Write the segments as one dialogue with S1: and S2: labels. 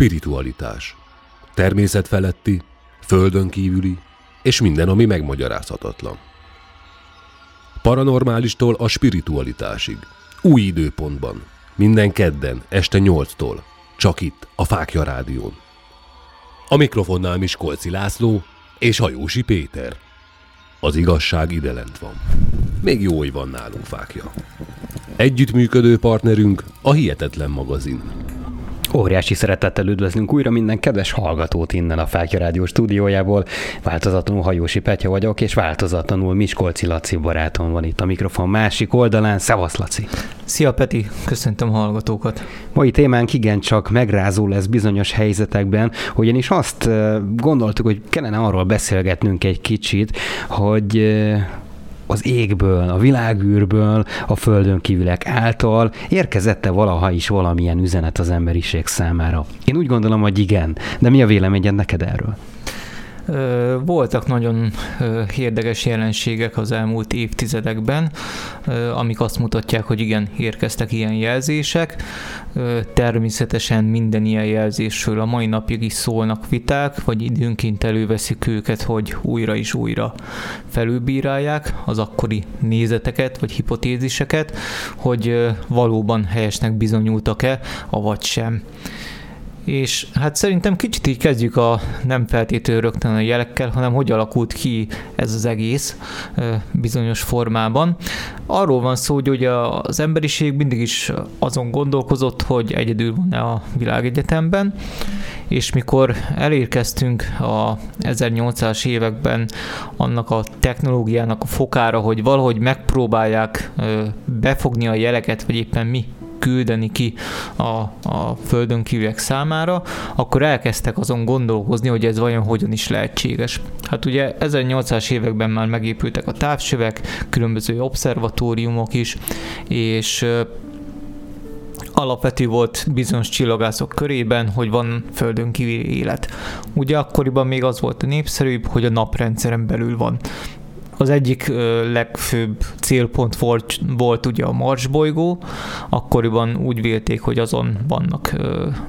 S1: Spiritualitás. Természetfeletti, földön kívüli, és minden, ami megmagyarázhatatlan. Paranormálistól a spiritualitásig. Új időpontban. Minden kedden, este nyolctól. Csak itt, a Fákja Rádión. A mikrofonnál Miskolci László és Hajósi Péter. Az igazság ide lent van. Még jó, hogy van nálunk fákja. Együttműködő partnerünk a Hihetetlen magazin.
S2: Óriási szeretettel üdvözlünk újra minden kedves hallgatót innen a Fákja Rádió stúdiójából. Változatlanul Hajósi Petya vagyok, és változatlanul Miskolci Laci barátom van itt a mikrofon másik oldalán. Szevasz, Laci!
S3: Szia Peti, köszöntöm a hallgatókat.
S2: Mai témánk igencsak megrázó lesz bizonyos helyzetekben, ugyanis azt gondoltuk, hogy kellene arról beszélgetnünk egy kicsit, hogy az égből, a világűrből, a földön kívülek által érkezette valaha is valamilyen üzenet az emberiség számára? Én úgy gondolom, hogy igen, de mi a véleményed neked erről?
S3: Voltak nagyon érdekes jelenségek az elmúlt évtizedekben, amik azt mutatják, hogy igen, érkeztek ilyen jelzések. Természetesen minden ilyen jelzésről a mai napig is szólnak viták, vagy időnként előveszik őket, hogy újra és újra felülbírálják az akkori nézeteket, vagy hipotéziseket, hogy valóban helyesnek bizonyultak-e, avagy sem és hát szerintem kicsit így kezdjük a nem feltétlenül rögtön a jelekkel, hanem hogy alakult ki ez az egész bizonyos formában. Arról van szó, hogy ugye az emberiség mindig is azon gondolkozott, hogy egyedül van-e a világegyetemben, és mikor elérkeztünk a 1800-as években annak a technológiának a fokára, hogy valahogy megpróbálják befogni a jeleket, vagy éppen mi küldeni ki a, a földön kívülek számára, akkor elkezdtek azon gondolkozni, hogy ez vajon hogyan is lehetséges. Hát ugye 1800-as években már megépültek a távcsövek, különböző obszervatóriumok is, és alapvető volt bizonyos csillagászok körében, hogy van földön kívüli élet. Ugye akkoriban még az volt a népszerűbb, hogy a naprendszeren belül van az egyik legfőbb célpont volt, volt ugye a Mars bolygó, akkoriban úgy vélték, hogy azon vannak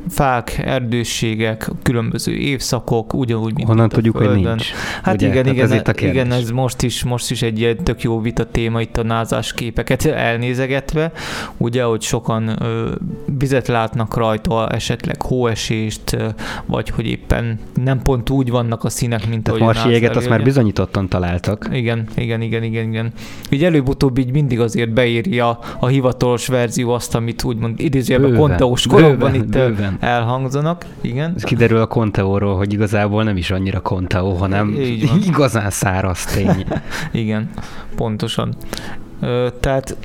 S3: fák, erdősségek, különböző évszakok, ugyanúgy, mint
S2: Honnan tudjuk, hogy nincs?
S3: Hát ugye? igen, igen, ez igen, ez most is, most is egy ilyen tök jó vita téma itt a názás képeket elnézegetve, ugye, hogy sokan ö, vizet látnak rajta, esetleg hóesést, vagy hogy éppen nem pont úgy vannak a színek, mint
S2: Tehát ahogy Marsi jéget azt már bizonyítottan találtak.
S3: Igen, igen, igen, igen, igen. Így előbb-utóbb így mindig azért beírja a hivatalos verzió azt, amit úgymond idézőjelben konteós korokban itt bőven. elhangzanak. Igen.
S2: Ez kiderül a konteóról, hogy igazából nem is annyira konteó, hanem igazán száraz tény.
S3: igen, pontosan. Tehát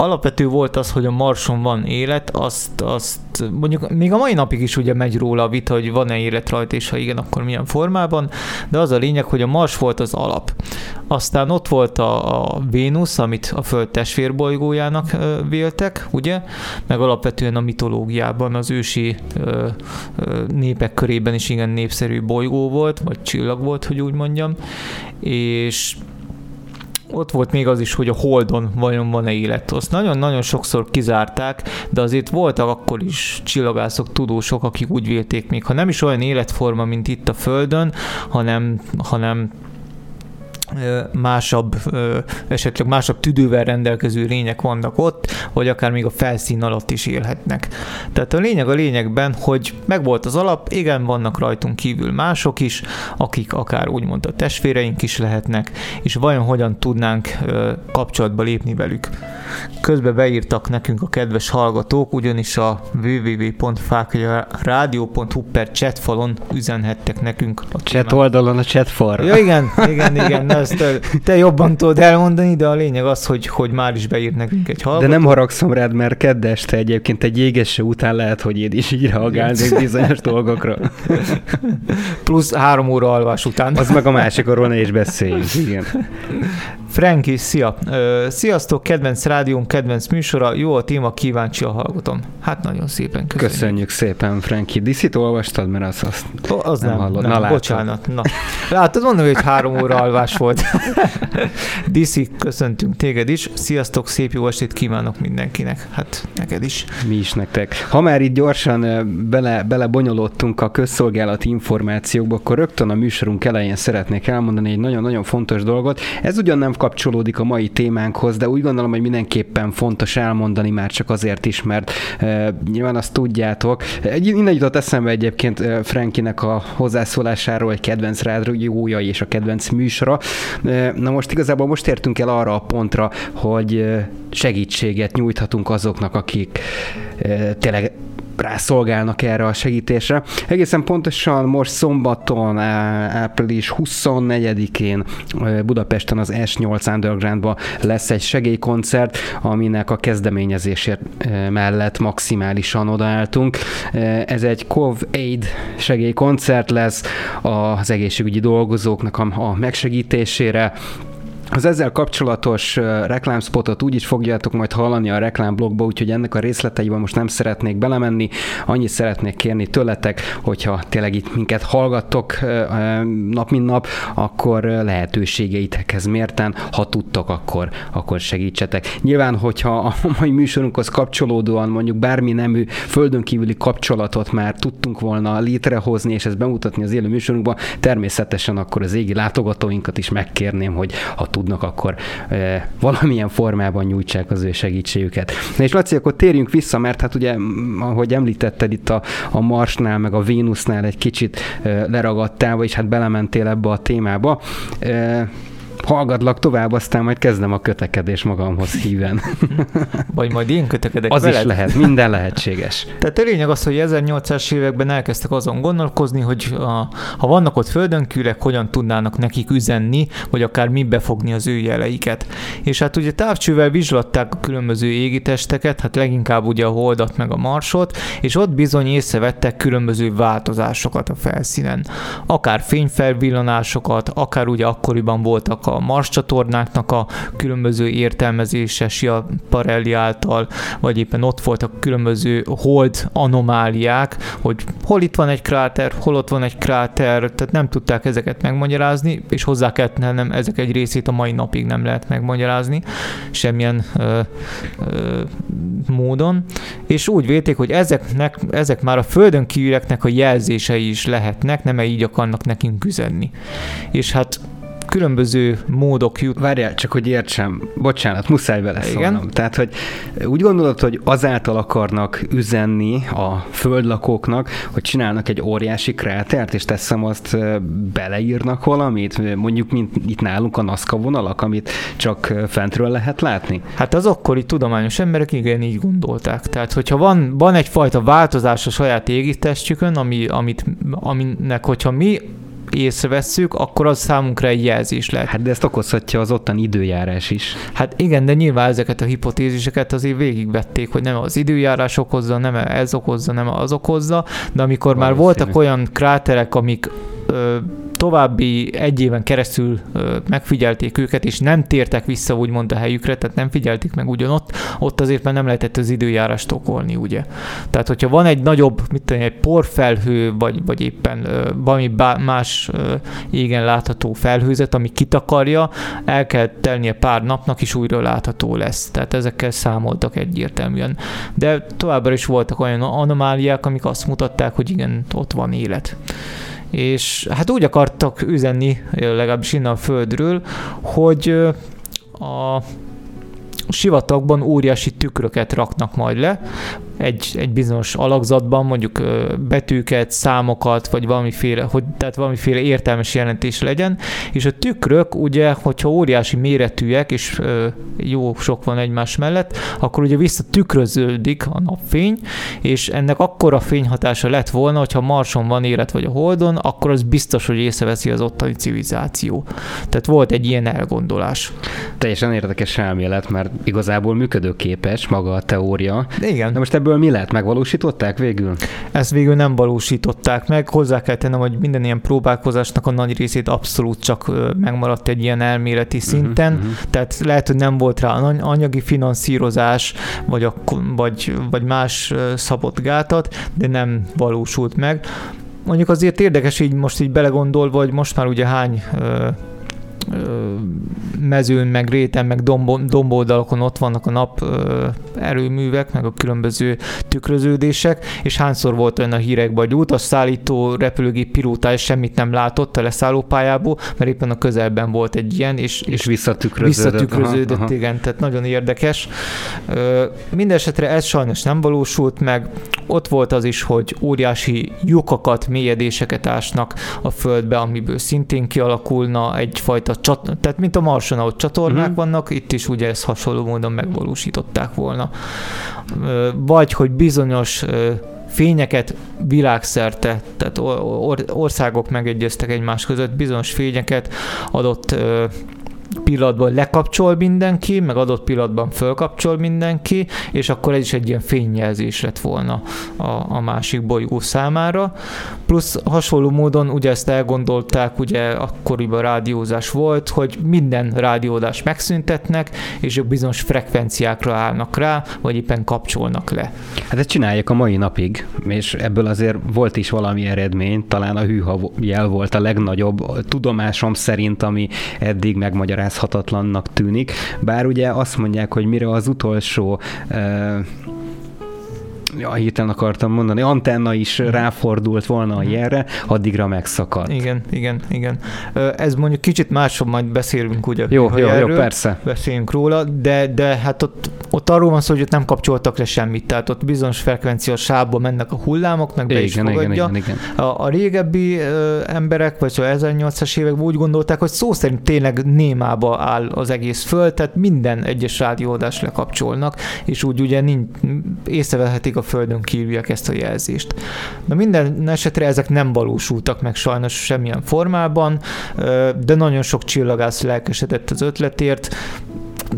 S3: alapvető volt az, hogy a Marson van élet, azt, azt mondjuk még a mai napig is ugye megy róla a vita, hogy van-e élet rajta, és ha igen, akkor milyen formában, de az a lényeg, hogy a Mars volt az alap. Aztán ott volt a, a Vénusz, amit a Föld testvérbolygójának véltek, ugye, meg alapvetően a mitológiában az ősi ö, ö, népek körében is igen népszerű bolygó volt, vagy csillag volt, hogy úgy mondjam, és ott volt még az is, hogy a Holdon vajon van-e élet. Azt nagyon-nagyon sokszor kizárták, de azért voltak akkor is csillagászok, tudósok, akik úgy vélték még, ha nem is olyan életforma, mint itt a Földön, hanem, hanem másabb, esetleg másabb tüdővel rendelkező lények vannak ott, vagy akár még a felszín alatt is élhetnek. Tehát a lényeg a lényegben, hogy megvolt az alap, igen, vannak rajtunk kívül mások is, akik akár úgymond a testvéreink is lehetnek, és vajon hogyan tudnánk kapcsolatba lépni velük. Közben beírtak nekünk a kedves hallgatók, ugyanis a www.fákjaradio.hu per chatfalon üzenhettek nekünk.
S2: A chat oldalon a chatfal.
S3: Ja, igen, igen, igen, ezt te, jobban tudod elmondani, de a lényeg az, hogy, hogy már is beírt nekünk egy hallgató.
S2: De nem haragszom rád, mert kedd este egyébként egy jégesse után lehet, hogy én is így reagálnék bizonyos dolgokra.
S3: Plusz három óra alvás után.
S2: Az meg a másik, arról ne is beszéljünk, igen.
S3: Franki, szia! Sziasztok, kedvenc rádióm, kedvenc műsora, jó a téma, kíváncsi a hallgatom. Hát nagyon szépen köszönjük.
S2: Köszönjük szépen, Franki. Diszit olvastad, mert az azt
S3: O, az nem,
S2: Nem hallod.
S3: nem
S2: Na,
S3: bocsánat. Na. Látod, mondom, hogy három óra alvás volt. Diszi, köszöntünk téged is. Sziasztok, szép jó estét kívánok mindenkinek. Hát neked is.
S2: Mi is nektek. Ha már itt gyorsan bele, belebonyolódtunk a közszolgálati információkba, akkor rögtön a műsorunk elején szeretnék elmondani egy nagyon-nagyon fontos dolgot. Ez ugyan nem kapcsolódik a mai témánkhoz, de úgy gondolom, hogy mindenképpen fontos elmondani már csak azért is, mert e, nyilván azt tudjátok. Egy, innen jutott eszembe egyébként Frankinek a hozzászólásáról egy kedvenc rádiója és a kedvenc műsora. Na most igazából most értünk el arra a pontra, hogy segítséget nyújthatunk azoknak, akik tényleg rászolgálnak erre a segítésre. Egészen pontosan most szombaton, április 24-én ö, Budapesten az S8 Undergroundban lesz egy segélykoncert, aminek a kezdeményezésért mellett maximálisan odaálltunk. Ez egy COV Aid segélykoncert lesz az egészségügyi dolgozóknak a, a megsegítésére. Az ezzel kapcsolatos reklámspotot úgy is fogjátok majd hallani a reklámblogba, úgyhogy ennek a részleteiben most nem szeretnék belemenni. Annyit szeretnék kérni tőletek, hogyha tényleg itt minket hallgattok nap mint nap, akkor lehetőségeitekhez mérten, ha tudtok, akkor, akkor segítsetek. Nyilván, hogyha a mai műsorunkhoz kapcsolódóan mondjuk bármi nemű földön kívüli kapcsolatot már tudtunk volna létrehozni, és ezt bemutatni az élő műsorunkban, természetesen akkor az égi látogatóinkat is megkérném, hogy ha tudnak, akkor valamilyen formában nyújtsák az ő segítségüket. Na és Laci, akkor térjünk vissza, mert hát ugye, ahogy említetted itt a, a Marsnál, meg a Vénusznál egy kicsit leragadtál, vagyis hát belementél ebbe a témába. Hallgatlak tovább, aztán majd kezdem a kötekedés magamhoz híven.
S3: Vagy majd én kötekedek
S2: Az
S3: veled.
S2: is lehet, minden lehetséges.
S3: Tehát a lényeg az, hogy 1800-as években elkezdtek azon gondolkozni, hogy a, ha vannak ott földönkűrek, hogyan tudnának nekik üzenni, vagy akár mi befogni az ő jeleiket. És hát ugye távcsővel vizslatták a különböző égitesteket, hát leginkább ugye a holdat meg a marsot, és ott bizony észrevettek különböző változásokat a felszínen. Akár fényfelvillanásokat, akár ugye akkoriban voltak a Mars csatornáknak a különböző értelmezése Schiaparelli által, vagy éppen ott voltak különböző hold anomáliák, hogy hol itt van egy kráter, hol ott van egy kráter, tehát nem tudták ezeket megmagyarázni, és hozzá kellett tennem, ezek egy részét a mai napig nem lehet megmagyarázni, semmilyen ö, ö, módon, és úgy vélték, hogy ezeknek, ezek már a földön kívüleknek a jelzései is lehetnek, nem így akarnak nekünk üzenni. És hát különböző módok jut.
S2: Várjál, csak hogy értsem. Bocsánat, muszáj vele
S3: Igen.
S2: szólnom. Tehát, hogy úgy gondolod, hogy azáltal akarnak üzenni a földlakóknak, hogy csinálnak egy óriási krátert, és teszem azt beleírnak valamit, mondjuk mint itt nálunk a Nazca vonalak, amit csak fentről lehet látni?
S3: Hát az akkori tudományos emberek igen így gondolták. Tehát, hogyha van, van egyfajta változás a saját égitestjükön, ami, amit, aminek, hogyha mi észrevesszük, akkor az számunkra egy jelzés lehet.
S2: Hát de ezt okozhatja az ottan időjárás is.
S3: Hát igen, de nyilván ezeket a hipotéziseket azért végigvették, hogy nem az időjárás okozza, nem ez okozza, nem az okozza, de amikor már
S2: Valószínű.
S3: voltak olyan kráterek, amik ö, további egy éven keresztül megfigyelték őket, és nem tértek vissza úgymond a helyükre, tehát nem figyelték meg ugyanott, ott azért már nem lehetett az időjárást okolni, ugye. Tehát, hogyha van egy nagyobb, mit tudom, egy porfelhő, vagy, vagy éppen valami más ö, égen látható felhőzet, ami kitakarja, el kell telnie pár napnak, és újra látható lesz. Tehát ezekkel számoltak egyértelműen. De továbbra is voltak olyan anomáliák, amik azt mutatták, hogy igen, ott van élet. És hát úgy akartak üzenni, legalábbis innen a Földről, hogy a sivatagban óriási tükröket raknak majd le, egy, egy bizonyos alakzatban, mondjuk betűket, számokat, vagy valamiféle, hogy, tehát valamiféle értelmes jelentés legyen, és a tükrök ugye, hogyha óriási méretűek, és jó sok van egymás mellett, akkor ugye visszatükröződik a napfény, és ennek akkora fényhatása lett volna, hogyha Marson van élet, vagy a Holdon, akkor az biztos, hogy észreveszi az ottani civilizáció. Tehát volt egy ilyen elgondolás.
S2: Teljesen érdekes elmélet, mert igazából működőképes maga a teória.
S3: De igen.
S2: De most ebből ebből mi lett? Megvalósították végül?
S3: Ezt végül nem valósították meg. Hozzá kell tennem, hogy minden ilyen próbálkozásnak a nagy részét abszolút csak megmaradt egy ilyen elméleti mhm, szinten. Uh-huh, uh-huh. Tehát lehet, hogy nem volt rá anyagi finanszírozás, vagy, a, vagy, vagy más szabott gátat, de nem valósult meg. Mondjuk azért érdekes így most így belegondolva, hogy most már ugye hány mezőn, meg réten, meg domboldalakon ott vannak a nap erőművek, meg a különböző tükröződések, és hányszor volt olyan a hírekben, hogy utasszállító repülőgép pilótája semmit nem látott a leszállópályából, mert éppen a közelben volt egy ilyen, és,
S2: és visszatükröződött.
S3: Visszatükröződött, aha, aha. igen, tehát nagyon érdekes. Mindenesetre ez sajnos nem valósult meg. Ott volt az is, hogy óriási lyukakat, mélyedéseket ásnak a földbe, amiből szintén kialakulna egyfajta csat, tehát mint a Marson, ahol csatornák uh-huh. vannak, itt is ugye ezt hasonló módon megvalósították volna. Vagy, hogy bizonyos fényeket világszerte, tehát országok megegyeztek egymás között, bizonyos fényeket adott pillanatban lekapcsol mindenki, meg adott pillanatban fölkapcsol mindenki, és akkor ez is egy ilyen fényjelzés lett volna a, a másik bolygó számára. Plusz hasonló módon ugye ezt elgondolták, ugye akkoriban rádiózás volt, hogy minden rádiódást megszüntetnek, és ők bizonyos frekvenciákra állnak rá, vagy éppen kapcsolnak le.
S2: Hát ezt csinálják a mai napig, és ebből azért volt is valami eredmény, talán a hűha jel volt a legnagyobb tudomásom szerint, ami eddig megmagyarázott magyarázhatatlannak tűnik, bár ugye azt mondják, hogy mire az utolsó ja, hirtelen akartam mondani, antenna is mhm. ráfordult volna a mhm. jelre, addigra megszakadt.
S3: Igen, igen, igen. Ez mondjuk kicsit máshobb majd beszélünk, ugye?
S2: Jó, jó, jó, persze.
S3: Beszélünk róla, de, de hát ott, ott arról van szó, hogy ott nem kapcsoltak le semmit, tehát ott bizonyos frekvencia sávba mennek a hullámok, meg be igen, is fogadja. Igen, igen, igen. A, a régebbi ö, emberek, vagy a 1800-as években úgy gondolták, hogy szó szerint tényleg némába áll az egész föld, tehát minden egyes rádióadást lekapcsolnak, és úgy ugye nincs, észrevehetik a Földön kívüliek ezt a jelzést. Na minden esetre ezek nem valósultak meg sajnos semmilyen formában, de nagyon sok csillagász lelkesedett az ötletért,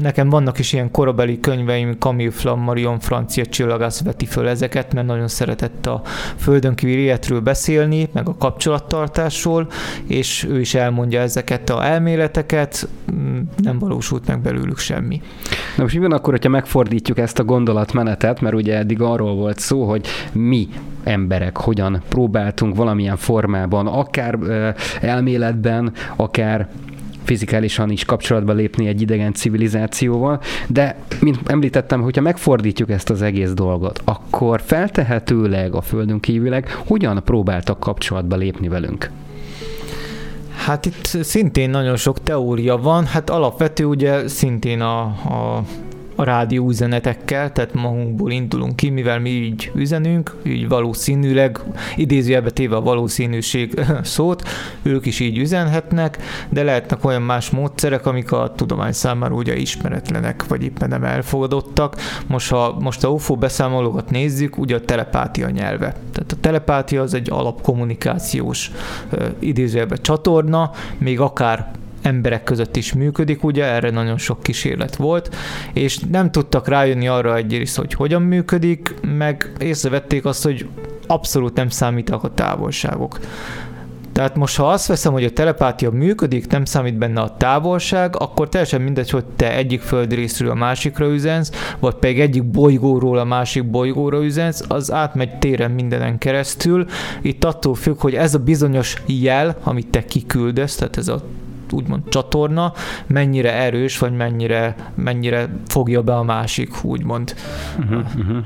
S3: nekem vannak is ilyen korabeli könyveim, Camille Flammarion francia csillagász veti föl ezeket, mert nagyon szeretett a földön kívül életről beszélni, meg a kapcsolattartásról, és ő is elmondja ezeket a elméleteket, mm, nem valósult meg belőlük semmi.
S2: Na most mi van akkor, hogyha megfordítjuk ezt a gondolatmenetet, mert ugye eddig arról volt szó, hogy mi emberek hogyan próbáltunk valamilyen formában, akár elméletben, akár fizikálisan is kapcsolatba lépni egy idegen civilizációval, de mint említettem, hogyha megfordítjuk ezt az egész dolgot, akkor feltehetőleg a Földön kívülek hogyan próbáltak kapcsolatba lépni velünk?
S3: Hát itt szintén nagyon sok teória van, hát alapvető ugye szintén a, a a rádió üzenetekkel, tehát magunkból indulunk ki, mivel mi így üzenünk, így valószínűleg, idézőjelbe téve a valószínűség szót, ők is így üzenhetnek, de lehetnek olyan más módszerek, amik a tudomány számára ugye ismeretlenek, vagy éppen nem elfogadottak. Most, ha most a UFO beszámolókat nézzük, ugye a telepátia nyelve. Tehát a telepátia az egy alapkommunikációs idézőjelbe csatorna, még akár emberek között is működik, ugye erre nagyon sok kísérlet volt, és nem tudtak rájönni arra egyrészt, hogy hogyan működik, meg észrevették azt, hogy abszolút nem számítak a távolságok. Tehát most, ha azt veszem, hogy a telepátia működik, nem számít benne a távolság, akkor teljesen mindegy, hogy te egyik földrészről a másikra üzensz, vagy pedig egyik bolygóról a másik bolygóra üzensz, az átmegy téren mindenen keresztül. Itt attól függ, hogy ez a bizonyos jel, amit te kiküldesz, tehát ez a úgymond csatorna, mennyire erős, vagy mennyire, mennyire fogja be a másik, úgymond. Uh-huh, uh-huh.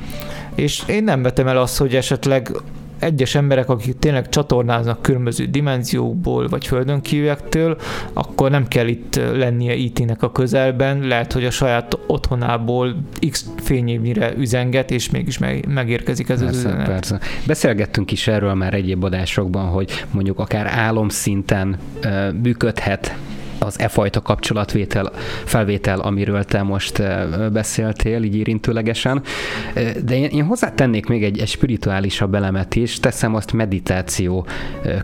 S3: És én nem vetem el azt, hogy esetleg egyes emberek, akik tényleg csatornáznak különböző dimenziókból, vagy földön kívülektől, akkor nem kell itt lennie IT-nek a közelben, lehet, hogy a saját otthonából x fényévnyire üzenget, és mégis megérkezik ez persze, az üzenet. Persze.
S2: Beszélgettünk is erről már egyéb adásokban, hogy mondjuk akár álomszinten működhet az e fajta kapcsolatvétel, felvétel, amiről te most beszéltél, így érintőlegesen. De én, én hozzátennék még egy, egy spirituálisabb elemet is, teszem azt meditáció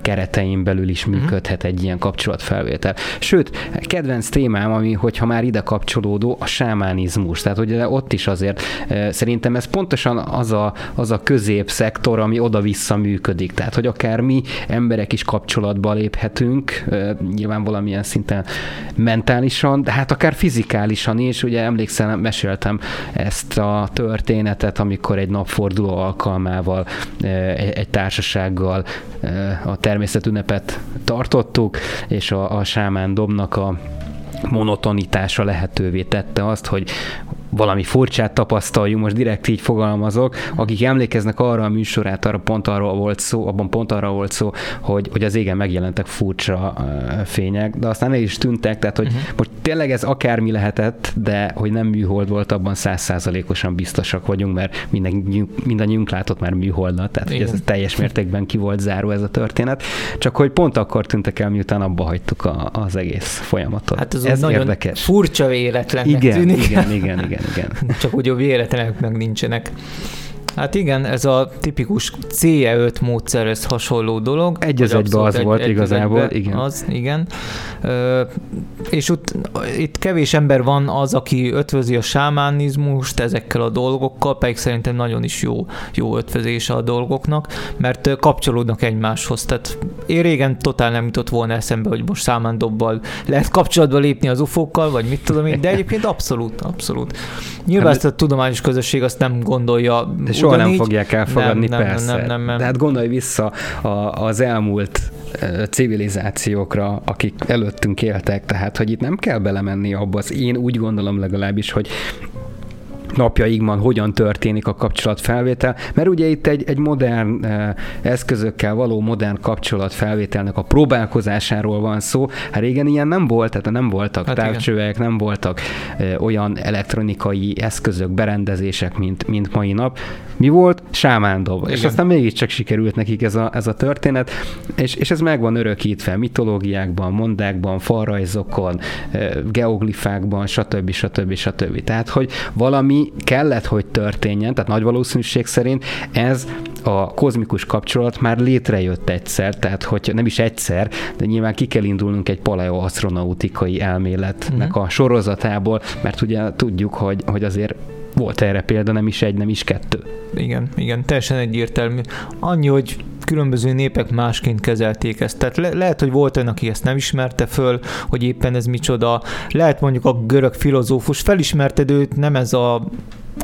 S2: keretein belül is mhm. működhet egy ilyen kapcsolatfelvétel. Sőt, kedvenc témám, ami, hogyha már ide kapcsolódó, a sámánizmus. Tehát, hogy ott is azért szerintem ez pontosan az a, az a középszektor, ami oda-vissza működik. Tehát, hogy akár mi emberek is kapcsolatba léphetünk, nyilván valamilyen szinten mentálisan, de hát akár fizikálisan is. Ugye emlékszem, meséltem ezt a történetet, amikor egy napforduló alkalmával egy társasággal a természetünnepet tartottuk, és a, a sámán dobnak a monotonitása lehetővé tette azt, hogy valami furcsát tapasztaljunk, most direkt így fogalmazok, akik emlékeznek arra a műsorát, arra pont arról volt szó, abban pont arra volt szó, hogy, hogy az égen megjelentek furcsa fények, de aztán el is tűntek, tehát hogy uh-huh. most tényleg ez akármi lehetett, de hogy nem műhold volt, abban százszázalékosan biztosak vagyunk, mert minden, mindannyiunk látott már műholdat, tehát hogy ez teljes mértékben ki volt záró ez a történet, csak hogy pont akkor tűntek el, miután abba hagytuk a, az egész folyamatot.
S3: Hát ez, ez nagyon érdekes. furcsa véletlennek
S2: igen, tűnik. Igen, igen, igen, igen.
S3: Csak úgy a véletlenek meg nincsenek. Hát igen, ez a tipikus CE5 módszerhez hasonló dolog.
S2: Egy az egybe az egy, volt egy igazából, egybe
S3: igen. Az, igen. Ö, és ut, itt kevés ember van az, aki ötvözi a sámánizmust ezekkel a dolgokkal, pedig szerintem nagyon is jó, jó ötvözése a dolgoknak, mert kapcsolódnak egymáshoz. Tehát én régen totál nem jutott volna eszembe, hogy most számándobbal lehet kapcsolatba lépni az ufókkal, vagy mit tudom én, de egyébként abszolút, abszolút. Nyilván hát, ezt a tudományos közösség azt nem gondolja
S2: de soha nem fogják elfogadni, nem, persze. Nem, nem, nem, nem. De hát gondolj vissza a, az elmúlt civilizációkra, akik előttünk éltek, tehát hogy itt nem kell belemenni abba, az én úgy gondolom legalábbis, hogy napjaikban hogyan történik a kapcsolatfelvétel, mert ugye itt egy, egy modern eh, eszközökkel való modern kapcsolatfelvételnek a próbálkozásáról van szó. Hát régen ilyen nem volt, tehát nem voltak hát távcsövek, nem voltak eh, olyan elektronikai eszközök, berendezések, mint, mint mai nap. Mi volt? Sámándob. És aztán mégiscsak sikerült nekik ez a, ez a történet, és, és ez meg van örökítve mitológiákban, mondákban, falrajzokon, eh, geoglifákban, stb. stb. stb. Tehát, hogy valami kellett, hogy történjen, tehát nagy valószínűség szerint ez a kozmikus kapcsolat már létrejött egyszer, tehát hogy nem is egyszer, de nyilván ki kell indulnunk egy paleoastronautikai elméletnek uh-huh. a sorozatából, mert ugye tudjuk, hogy, hogy azért volt erre példa, nem is egy, nem is kettő.
S3: Igen, igen, teljesen egyértelmű. Annyi, hogy különböző népek másként kezelték ezt. Tehát le- lehet, hogy volt olyan, aki ezt nem ismerte föl, hogy éppen ez micsoda. Lehet mondjuk a görög filozófus felismerted őt, nem ez a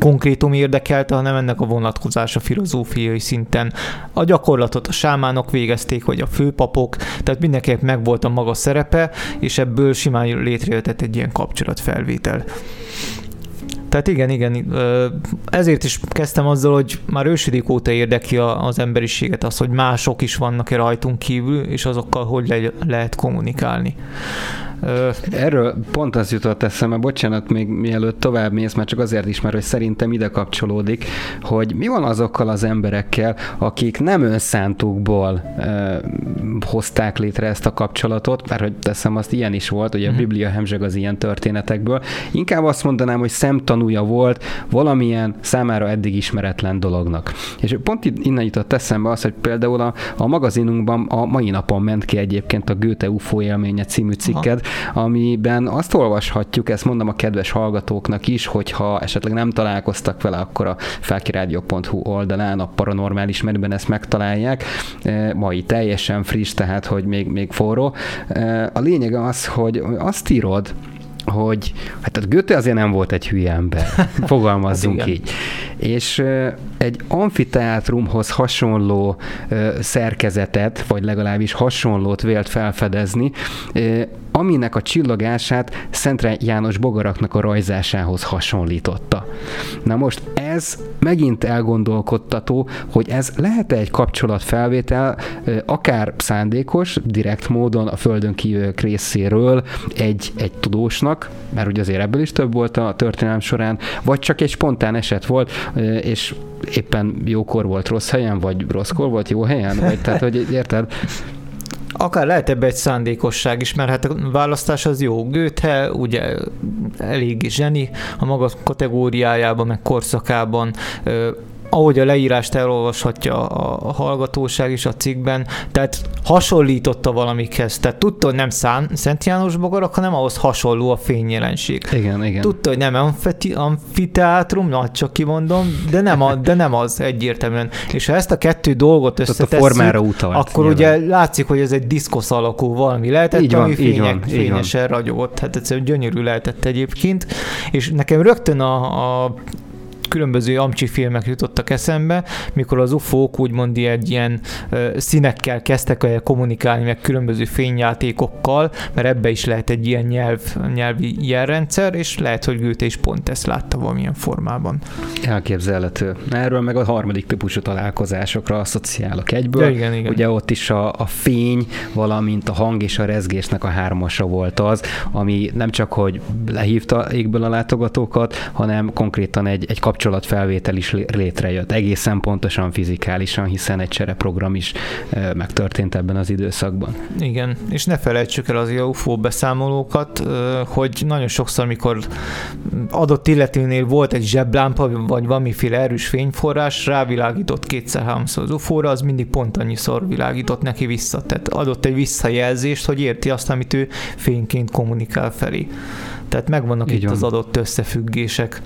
S3: konkrétum érdekelte, hanem ennek a vonatkozása filozófiai szinten. A gyakorlatot a sámánok végezték, vagy a főpapok, tehát mindenkinek megvolt a maga szerepe, és ebből simán létrejöhetett egy ilyen kapcsolatfelvétel. Tehát igen, igen, ezért is kezdtem azzal, hogy már ősidik óta érdekli az emberiséget az, hogy mások is vannak-e rajtunk kívül, és azokkal hogy le- lehet kommunikálni.
S2: Erről pont az jutott eszembe, bocsánat, még mielőtt tovább mész, mert csak azért is, mert hogy szerintem ide kapcsolódik, hogy mi van azokkal az emberekkel, akik nem önszántukból e, hozták létre ezt a kapcsolatot, mert hogy teszem azt, ilyen is volt, hogy a mhm. Biblia hemzseg az ilyen történetekből. Inkább azt mondanám, hogy szemtanúja volt valamilyen számára eddig ismeretlen dolognak. És pont innen jutott eszembe az, hogy például a, a magazinunkban a mai napon ment ki egyébként a Goethe UFO élménye című cikked, amiben azt olvashatjuk, ezt mondom a kedves hallgatóknak is, hogyha esetleg nem találkoztak vele, akkor a felkirádió.hu oldalán a paranormális menüben ezt megtalálják. E, mai teljesen friss, tehát hogy még, még forró. E, a lényeg az, hogy azt írod, hogy hát a Göte azért nem volt egy hülye ember, fogalmazzunk hát így. És egy amfiteátrumhoz hasonló szerkezetet, vagy legalábbis hasonlót vélt felfedezni, aminek a csillagását Szentre János bogaraknak a rajzásához hasonlította. Na most ez megint elgondolkodtató, hogy ez lehet-e egy kapcsolatfelvétel, akár szándékos, direkt módon a Földön kívülök részéről egy, egy tudósnak, mert ugye azért ebből is több volt a történelem során, vagy csak egy spontán eset volt, és éppen jókor volt rossz helyen, vagy rosszkor volt jó helyen, vagy tehát, hogy érted?
S3: Akár lehet ebbe egy szándékosság is, mert hát a választás az jó. Goethe ugye elég zseni a maga kategóriájában, meg korszakában ahogy a leírást elolvashatja a hallgatóság is a cikkben, tehát hasonlította valamikhez. Tehát tudta, hogy nem Szán, Szent János bogarak, hanem ahhoz hasonló a fényjelenség.
S2: Igen, igen.
S3: Tudta, hogy nem amfeti, amfiteátrum, na csak kimondom, de nem, a, de nem az egyértelműen. És ha ezt a kettő dolgot összetesszük, a formára utalt, akkor nyilván. ugye látszik, hogy ez egy diszkosz alakú valami lehetett, így van, ami fények, így van, fényesen így van. ragyogott. Hát egyszerűen gyönyörű lehetett egyébként. És nekem rögtön a, a különböző amcsi filmek jutottak eszembe, mikor az UFO-k úgymond egy ilyen színekkel kezdtek el kommunikálni, meg különböző fényjátékokkal, mert ebbe is lehet egy ilyen nyelv, nyelvi jelrendszer, és lehet, hogy Goethe is pont ezt látta valamilyen formában.
S2: Elképzelhető. Erről meg a harmadik típusú találkozásokra asszociálok egyből. Ja, igen, igen. Ugye ott is a, a fény, valamint a hang és a rezgésnek a hármasa volt az, ami nem csak, hogy lehívta égből a látogatókat, hanem konkrétan egy, egy kapcsolat kapcsolatfelvétel is létrejött, egészen pontosan fizikálisan, hiszen egy csereprogram is megtörtént ebben az időszakban.
S3: Igen, és ne felejtsük el az UFO beszámolókat, hogy nagyon sokszor, amikor adott illetőnél volt egy zseblámpa, vagy valamiféle erős fényforrás, rávilágított kétszer-háromszor az UFO-ra, az mindig pont annyiszor világított neki vissza. Tehát adott egy visszajelzést, hogy érti azt, amit ő fényként kommunikál felé. Tehát megvannak Így itt van. az adott összefüggések.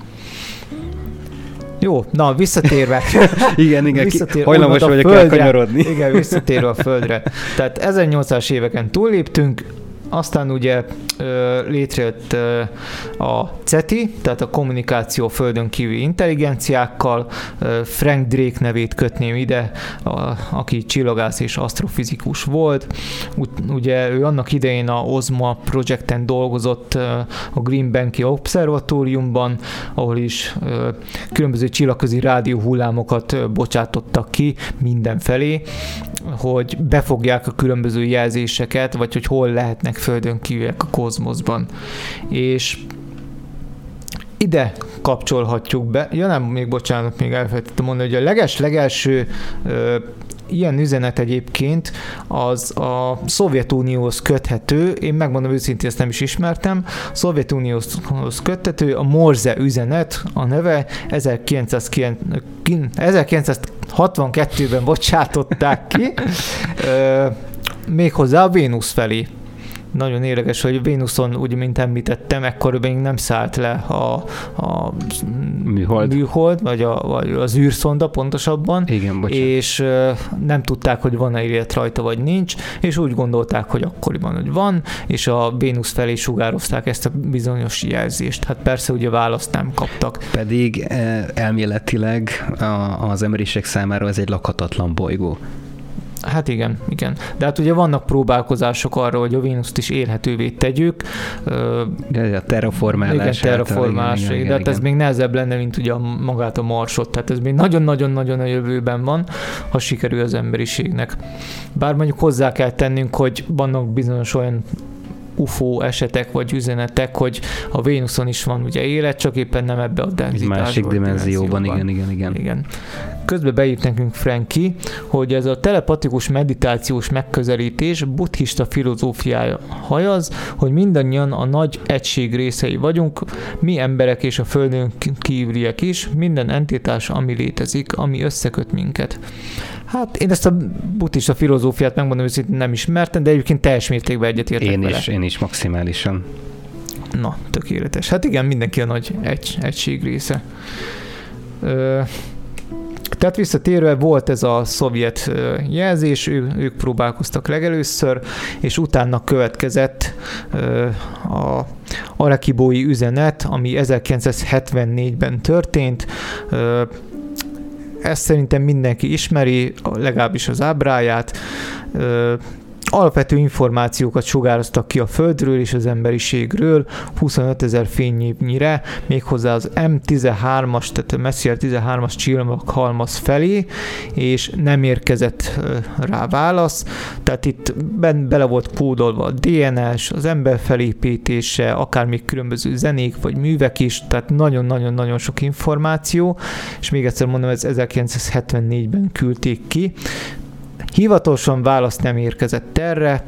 S3: Jó, na visszatérve.
S2: igen, igen, visszatérve, hajlamos vagyok elkanyarodni.
S3: igen, visszatérve a földre. Tehát 1800-as éveken túlléptünk, aztán ugye létrejött a CETI, tehát a kommunikáció földön kívüli intelligenciákkal. Frank Drake nevét kötném ide, aki csillagász és asztrofizikus volt. Ugye ő annak idején a OSMA projekten dolgozott a Green Banki Observatóriumban, ahol is különböző csillagközi rádióhullámokat bocsátottak ki mindenfelé, hogy befogják a különböző jelzéseket, vagy hogy hol lehetnek földön kívülek a kozmoszban. És ide kapcsolhatjuk be. Ja nem, még bocsánat, még elfelejtettem mondani, hogy a leges-legelső ilyen üzenet egyébként az a Szovjetunióhoz köthető, én megmondom őszintén, ezt nem is ismertem, Szovjetunióhoz köthető, a Morze üzenet, a neve 1962-ben bocsátották ki, méghozzá a Vénusz felé nagyon érdekes, hogy Vénuszon, úgy mint említettem, ekkor még nem szállt le a, a műhold. műhold, vagy, a, vagy az űrszonda pontosabban,
S2: Igen, bocsánat.
S3: és nem tudták, hogy van-e élet rajta, vagy nincs, és úgy gondolták, hogy akkoriban, hogy van, és a Vénusz felé sugározták ezt a bizonyos jelzést. Hát persze ugye választ nem kaptak.
S2: Pedig elméletileg az emberiség számára ez egy lakhatatlan bolygó.
S3: Hát igen, igen. De hát ugye vannak próbálkozások arra, hogy a Vénuszt is élhetővé tegyük.
S2: Ja, a terraformálás.
S3: Igen, terraformálás. Igen, igen, de hát igen. ez még nehezebb lenne, mint ugye magát a Marsot. Tehát ez még nagyon-nagyon-nagyon a jövőben van, ha sikerül az emberiségnek. Bár mondjuk hozzá kell tennünk, hogy vannak bizonyos olyan UFO esetek vagy üzenetek, hogy a Vénuszon is van ugye élet, csak éppen nem ebbe a denzitásban.
S2: Másik dimenzióban, igen, igen, igen.
S3: igen. Közben beírt nekünk Franki, hogy ez a telepatikus meditációs megközelítés buddhista filozófiája hajaz, hogy mindannyian a nagy egység részei vagyunk, mi emberek és a földön kívüliek is, minden entitás, ami létezik, ami összeköt minket. Hát én ezt a buddhista filozófiát megmondom hogy nem ismertem, de egyébként teljes mértékben egyetértek
S2: én
S3: vele.
S2: Is, én is maximálisan.
S3: Na, tökéletes. Hát igen, mindenki a nagy egy, egység része. Ö, tehát visszatérve volt ez a szovjet jelzés, ő, ők próbálkoztak legelőször, és utána következett a Arakibói üzenet, ami 1974-ben történt, ezt szerintem mindenki ismeri, legalábbis az ábráját alapvető információkat sugároztak ki a Földről és az emberiségről 25 ezer fényévnyire, méghozzá az M13-as, tehát a Messier 13-as csillaghalmaz felé, és nem érkezett rá válasz, tehát itt ben, bele volt kódolva a DNS, az ember felépítése, akár még különböző zenék vagy művek is, tehát nagyon-nagyon-nagyon sok információ, és még egyszer mondom, ez 1974-ben küldték ki, Hivatalosan választ nem érkezett erre.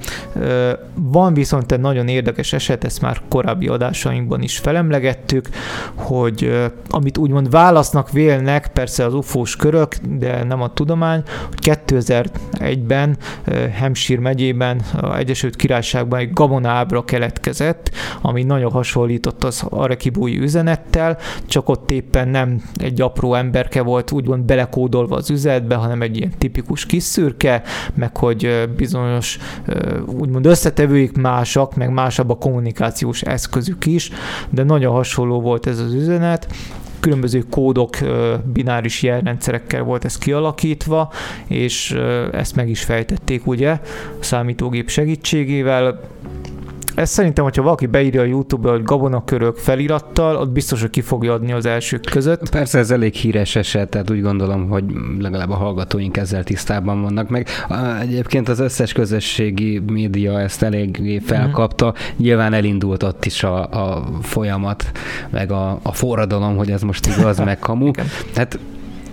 S3: Van viszont egy nagyon érdekes eset, ezt már korábbi adásainkban is felemlegettük, hogy amit úgymond válasznak vélnek, persze az ufós körök, de nem a tudomány, hogy 2001-ben Hampshire megyében, a Egyesült Királyságban egy gabonábra keletkezett, ami nagyon hasonlított az arekibúi üzenettel, csak ott éppen nem egy apró emberke volt úgymond belekódolva az üzenetbe, hanem egy ilyen tipikus kis szürke, meg hogy bizonyos úgymond összetevőik másak, meg másabb a kommunikációs eszközük is, de nagyon hasonló volt ez az üzenet, különböző kódok, bináris jelrendszerekkel volt ez kialakítva, és ezt meg is fejtették ugye a számítógép segítségével. Ez szerintem, hogyha valaki beírja a YouTube-ra, hogy gabonakörök felirattal, ott biztos, hogy ki fogja adni az elsők között.
S2: Persze ez elég híres eset, tehát úgy gondolom, hogy legalább a hallgatóink ezzel tisztában vannak meg. Egyébként az összes közösségi média ezt elég felkapta. Mm. Nyilván elindult ott is a, a folyamat, meg a, a forradalom, hogy ez most igaz, meg kamu. Hát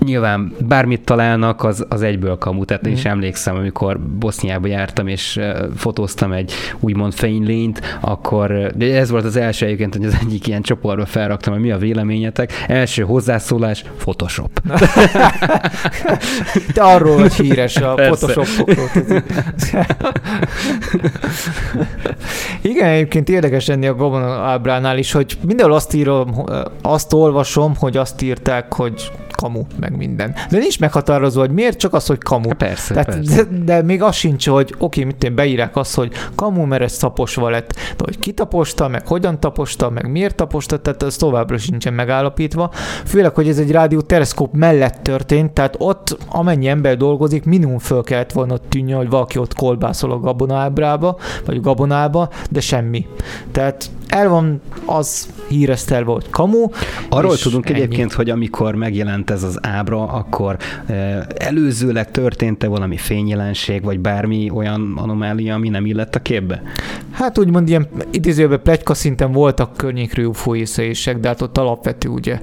S2: nyilván bármit találnak, az, az egyből kamu. Tehát én is mhm. emlékszem, amikor Boszniába jártam, és fotóztam egy úgymond fénylényt, akkor de ez volt az első egyébként, hogy az egyik ilyen csoportba felraktam, hogy mi a véleményetek. Első hozzászólás, Photoshop.
S3: Te arról vagy híres a Photoshop Igen, egyébként érdekes lenni a Gobon ábránál is, hogy mindenhol azt írom, azt olvasom, hogy azt írták, hogy kamu, meg minden. De nincs meghatározó, hogy miért, csak az, hogy kamu.
S2: Persze, Tehát, persze.
S3: De, de, még az sincs, hogy oké, mit én beírják azt, hogy kamu, mert ez taposva lett. De hogy ki taposta, meg hogyan taposta, meg miért taposta, tehát ez továbbra sincsen megállapítva. Főleg, hogy ez egy rádió teleszkóp mellett történt, tehát ott amennyi ember dolgozik, minimum föl kellett volna tűnni, hogy valaki ott kolbászol a gabonábrába, vagy gabonába, de semmi. Tehát el van az híresztelve, hogy kamu.
S2: Arról tudunk ennyi. egyébként, hogy amikor megjelent ez az ábra, akkor előzőleg történt-e valami fényjelenség, vagy bármi olyan anomália, ami nem illett a képbe?
S3: Hát úgymond ilyen idézőben plegyka szinten voltak környékről UFO észlelések, de hát ott alapvető ugye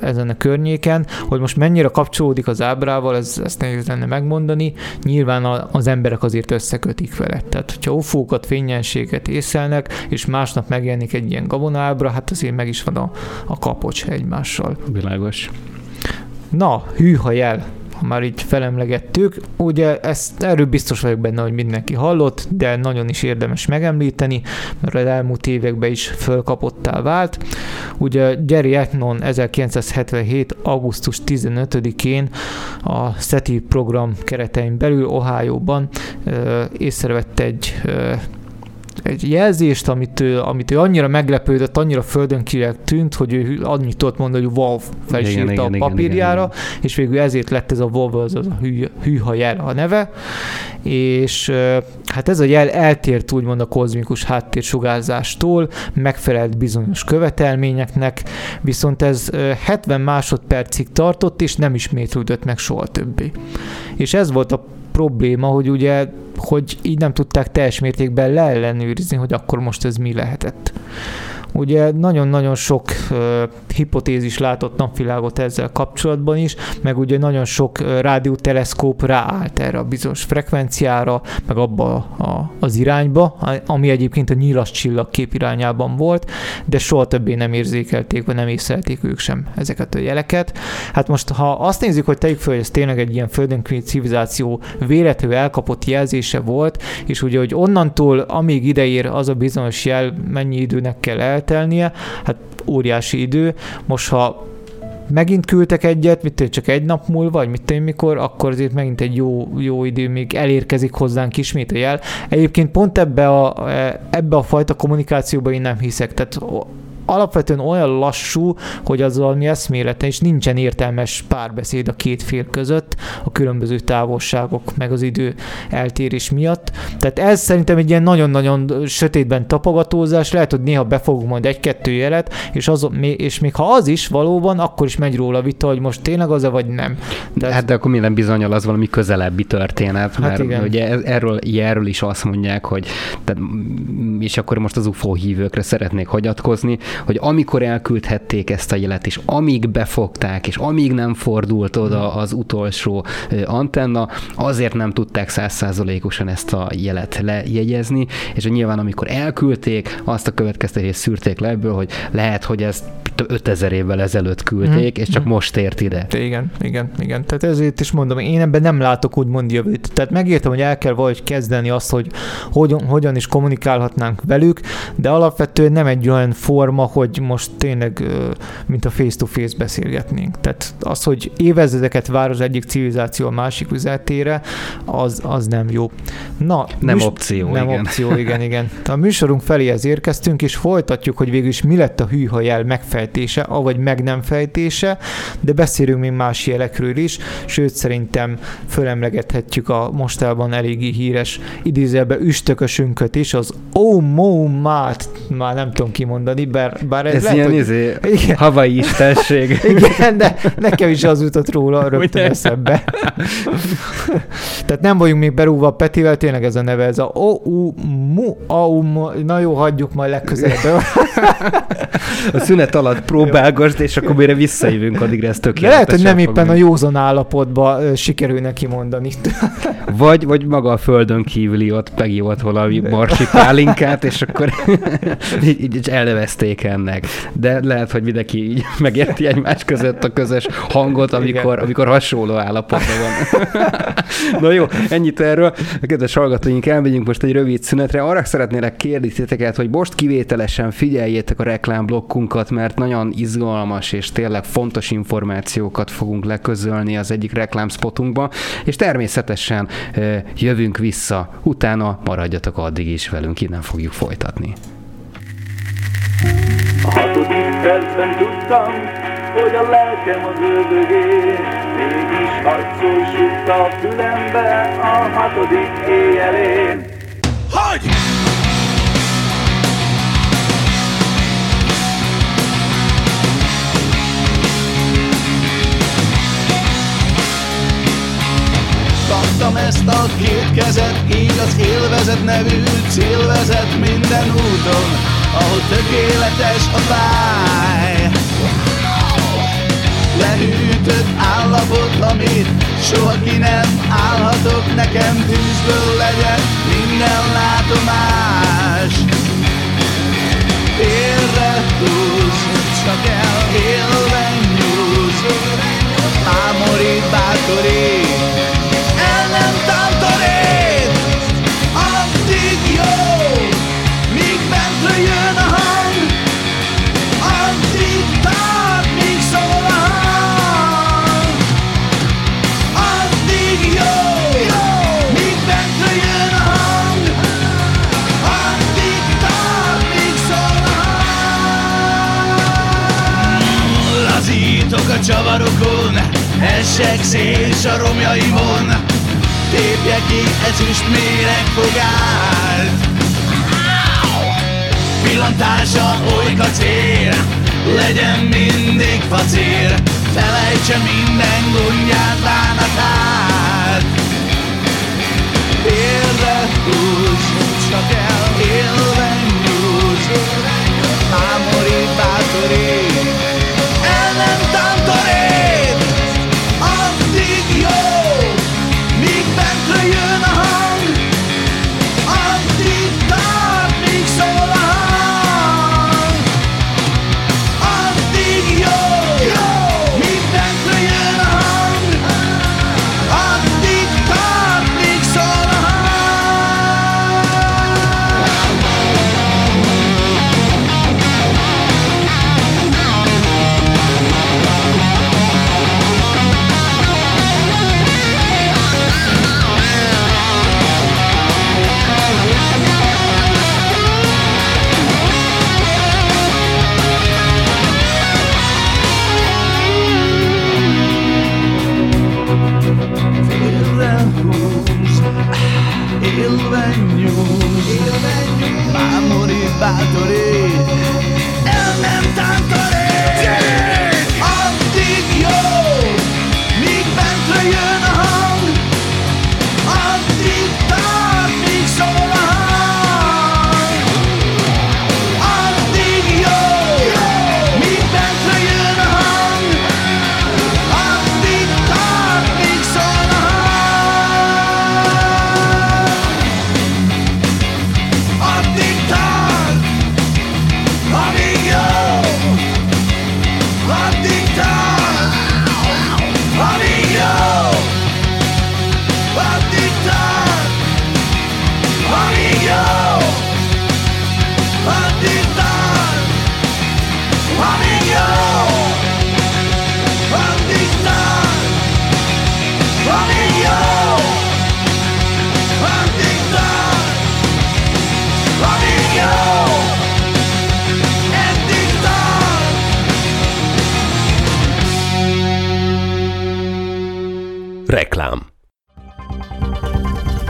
S3: ezen a környéken, hogy most mennyire kapcsolódik az ábrával, ez, ezt nehéz lenne megmondani. Nyilván az emberek azért összekötik vele. Tehát, hogyha UFO-kat, fényjelenséget észlelnek, és másnap megjelenik megjelenik egy ilyen gabonábra, hát azért meg is van a, a kapocs egymással.
S2: Világos.
S3: Na, hűha jel, ha már így felemlegettük. Ugye ezt, erről biztos vagyok benne, hogy mindenki hallott, de nagyon is érdemes megemlíteni, mert az elmúlt években is fölkapottá vált. Ugye Gary Etnon 1977. augusztus 15-én a SETI program keretein belül Ohio-ban észrevett egy egy jelzést, amit ő, amit ő annyira meglepődött, annyira földön tűnt, hogy ő annyit tudott mondani, hogy WoW felsírta a papírjára, igen, igen, és végül ezért lett ez a WoW, az a hű, hűha jel a neve, és hát ez a jel eltért úgymond a kozmikus háttérsugárzástól, megfelelt bizonyos követelményeknek, viszont ez 70 másodpercig tartott, és nem ismétlődött meg soha többé. És ez volt a probléma, hogy ugye hogy így nem tudták teljes mértékben leellenőrizni, hogy akkor most ez mi lehetett. Ugye nagyon-nagyon sok uh, hipotézis látott napvilágot ezzel kapcsolatban is, meg ugye nagyon sok rádióteleszkóp ráállt erre a bizonyos frekvenciára, meg abba a, az irányba, ami egyébként a nyilas csillag kép irányában volt, de soha többé nem érzékelték, vagy nem észlelték ők sem ezeket a jeleket. Hát most, ha azt nézzük, hogy tegyük fel, hogy ez tényleg egy ilyen földön civilizáció véletlenül elkapott jelzése volt, és ugye, hogy onnantól, amíg ideér az a bizonyos jel, mennyi időnek kell el eltelnie, hát óriási idő. Most ha megint küldtek egyet, mit csak egy nap múlva, vagy mit tudom mikor, akkor azért megint egy jó, jó idő, még elérkezik hozzánk ismét a jel. Egyébként pont ebbe a, ebbe a fajta kommunikációba én nem hiszek, tehát alapvetően olyan lassú, hogy az valami eszméletlen, és nincsen értelmes párbeszéd a két fél között a különböző távolságok, meg az idő eltérés miatt. Tehát ez szerintem egy ilyen nagyon-nagyon sötétben tapogatózás, lehet, hogy néha befogunk majd egy-kettő jelet, és, az, és még ha az is valóban, akkor is megy róla vita, hogy most tényleg az-e vagy nem.
S2: De hát de akkor minden bizonyal az valami közelebbi történet, hát mert hát igen. ugye erről, erről is azt mondják, hogy tehát, és akkor most az UFO hívőkre szeretnék hagyatkozni,
S4: hogy amikor elküldhették ezt a jelet, és amíg befogták, és amíg nem fordult oda az utolsó antenna, azért nem tudták százszázalékosan ezt a jelet lejegyezni, és nyilván amikor elküldték, azt a következtetést szűrték le ebből, hogy lehet, hogy ezt 5000 évvel ezelőtt küldték, hmm. és csak hmm. most ért ide.
S3: Igen, igen, igen. Tehát ezért is mondom, én ebben nem látok úgymond jövőt. Tehát megértem, hogy el kell valahogy kezdeni azt, hogy hogyan, hogyan is kommunikálhatnánk velük, de alapvetően nem egy olyan forma, hogy most tényleg, mint a face-to-face beszélgetnénk. Tehát az, hogy évezredeket vár az egyik civilizáció a másik üzletére, az, az nem jó.
S4: Na, nem műs- opció,
S3: nem
S4: igen.
S3: opció, igen, igen. A műsorunk feléhez érkeztünk, és folytatjuk, hogy végül is mi lett a hűha jel megfejtése, avagy meg nem fejtése, de beszélünk még más jelekről is, sőt szerintem fölemlegethetjük a mostában eléggé híres idézelbe üstökösünket is, az Omomát, már nem tudom kimondani, bár, bár
S4: ez, ez lehet, ilyen hogy... izé, igen. havai istenség.
S3: igen, de nekem is az jutott róla rögtön eszembe. Tehát nem vagyunk még berúva a Petivel, tényleg ez a neve, ez a o u mu a mu na jó, hagyjuk majd legközelebb.
S4: a szünet alatt próbálgasd, és akkor mire visszajövünk, addigra ez tökéletes.
S3: Lehet, hogy nem éppen a józan állapotban sikerül neki mondani.
S4: vagy, vagy maga a földön kívüli ott megívott valami marsi pálinkát, és akkor így, így elnevezték ennek. De lehet, hogy mindenki így megérti egymás között a közös hangot, amikor, amikor hasonló állapotban van. Na jó, ennyit erről. A kedves hallgatóink, elmegyünk most egy rövid szünetre. Arra szeretnélek kérdezni titeket, hogy most kivételesen figyeljétek a reklámblokkunkat, mert nagyon izgalmas és tényleg fontos információkat fogunk leközölni az egyik reklámspotunkba, és természetesen jövünk vissza. Utána maradjatok addig is velünk, innen fogjuk folytatni. A hatodik percben tudtam, hogy a lelkem az ördögé, mégis hadd sutta a fülembe a hatodik éjjelén. Hogy! Kaptam ezt a két kezet, így az élvezet nevű cél vezet minden úton, ahol tökéletes a táj. Lehűtött állapot, amit soha ki nem állhatok, nekem tűzből legyen minden látomás. Félre húz, csak el élve nyúz, ámorít, bátorít, csavarokon, essek szés a romjaimon, tépje ki ezüst méregfogát. Pillantása olyka cél, legyen mindig facél, felejtse minden gondját, bánatát. Élve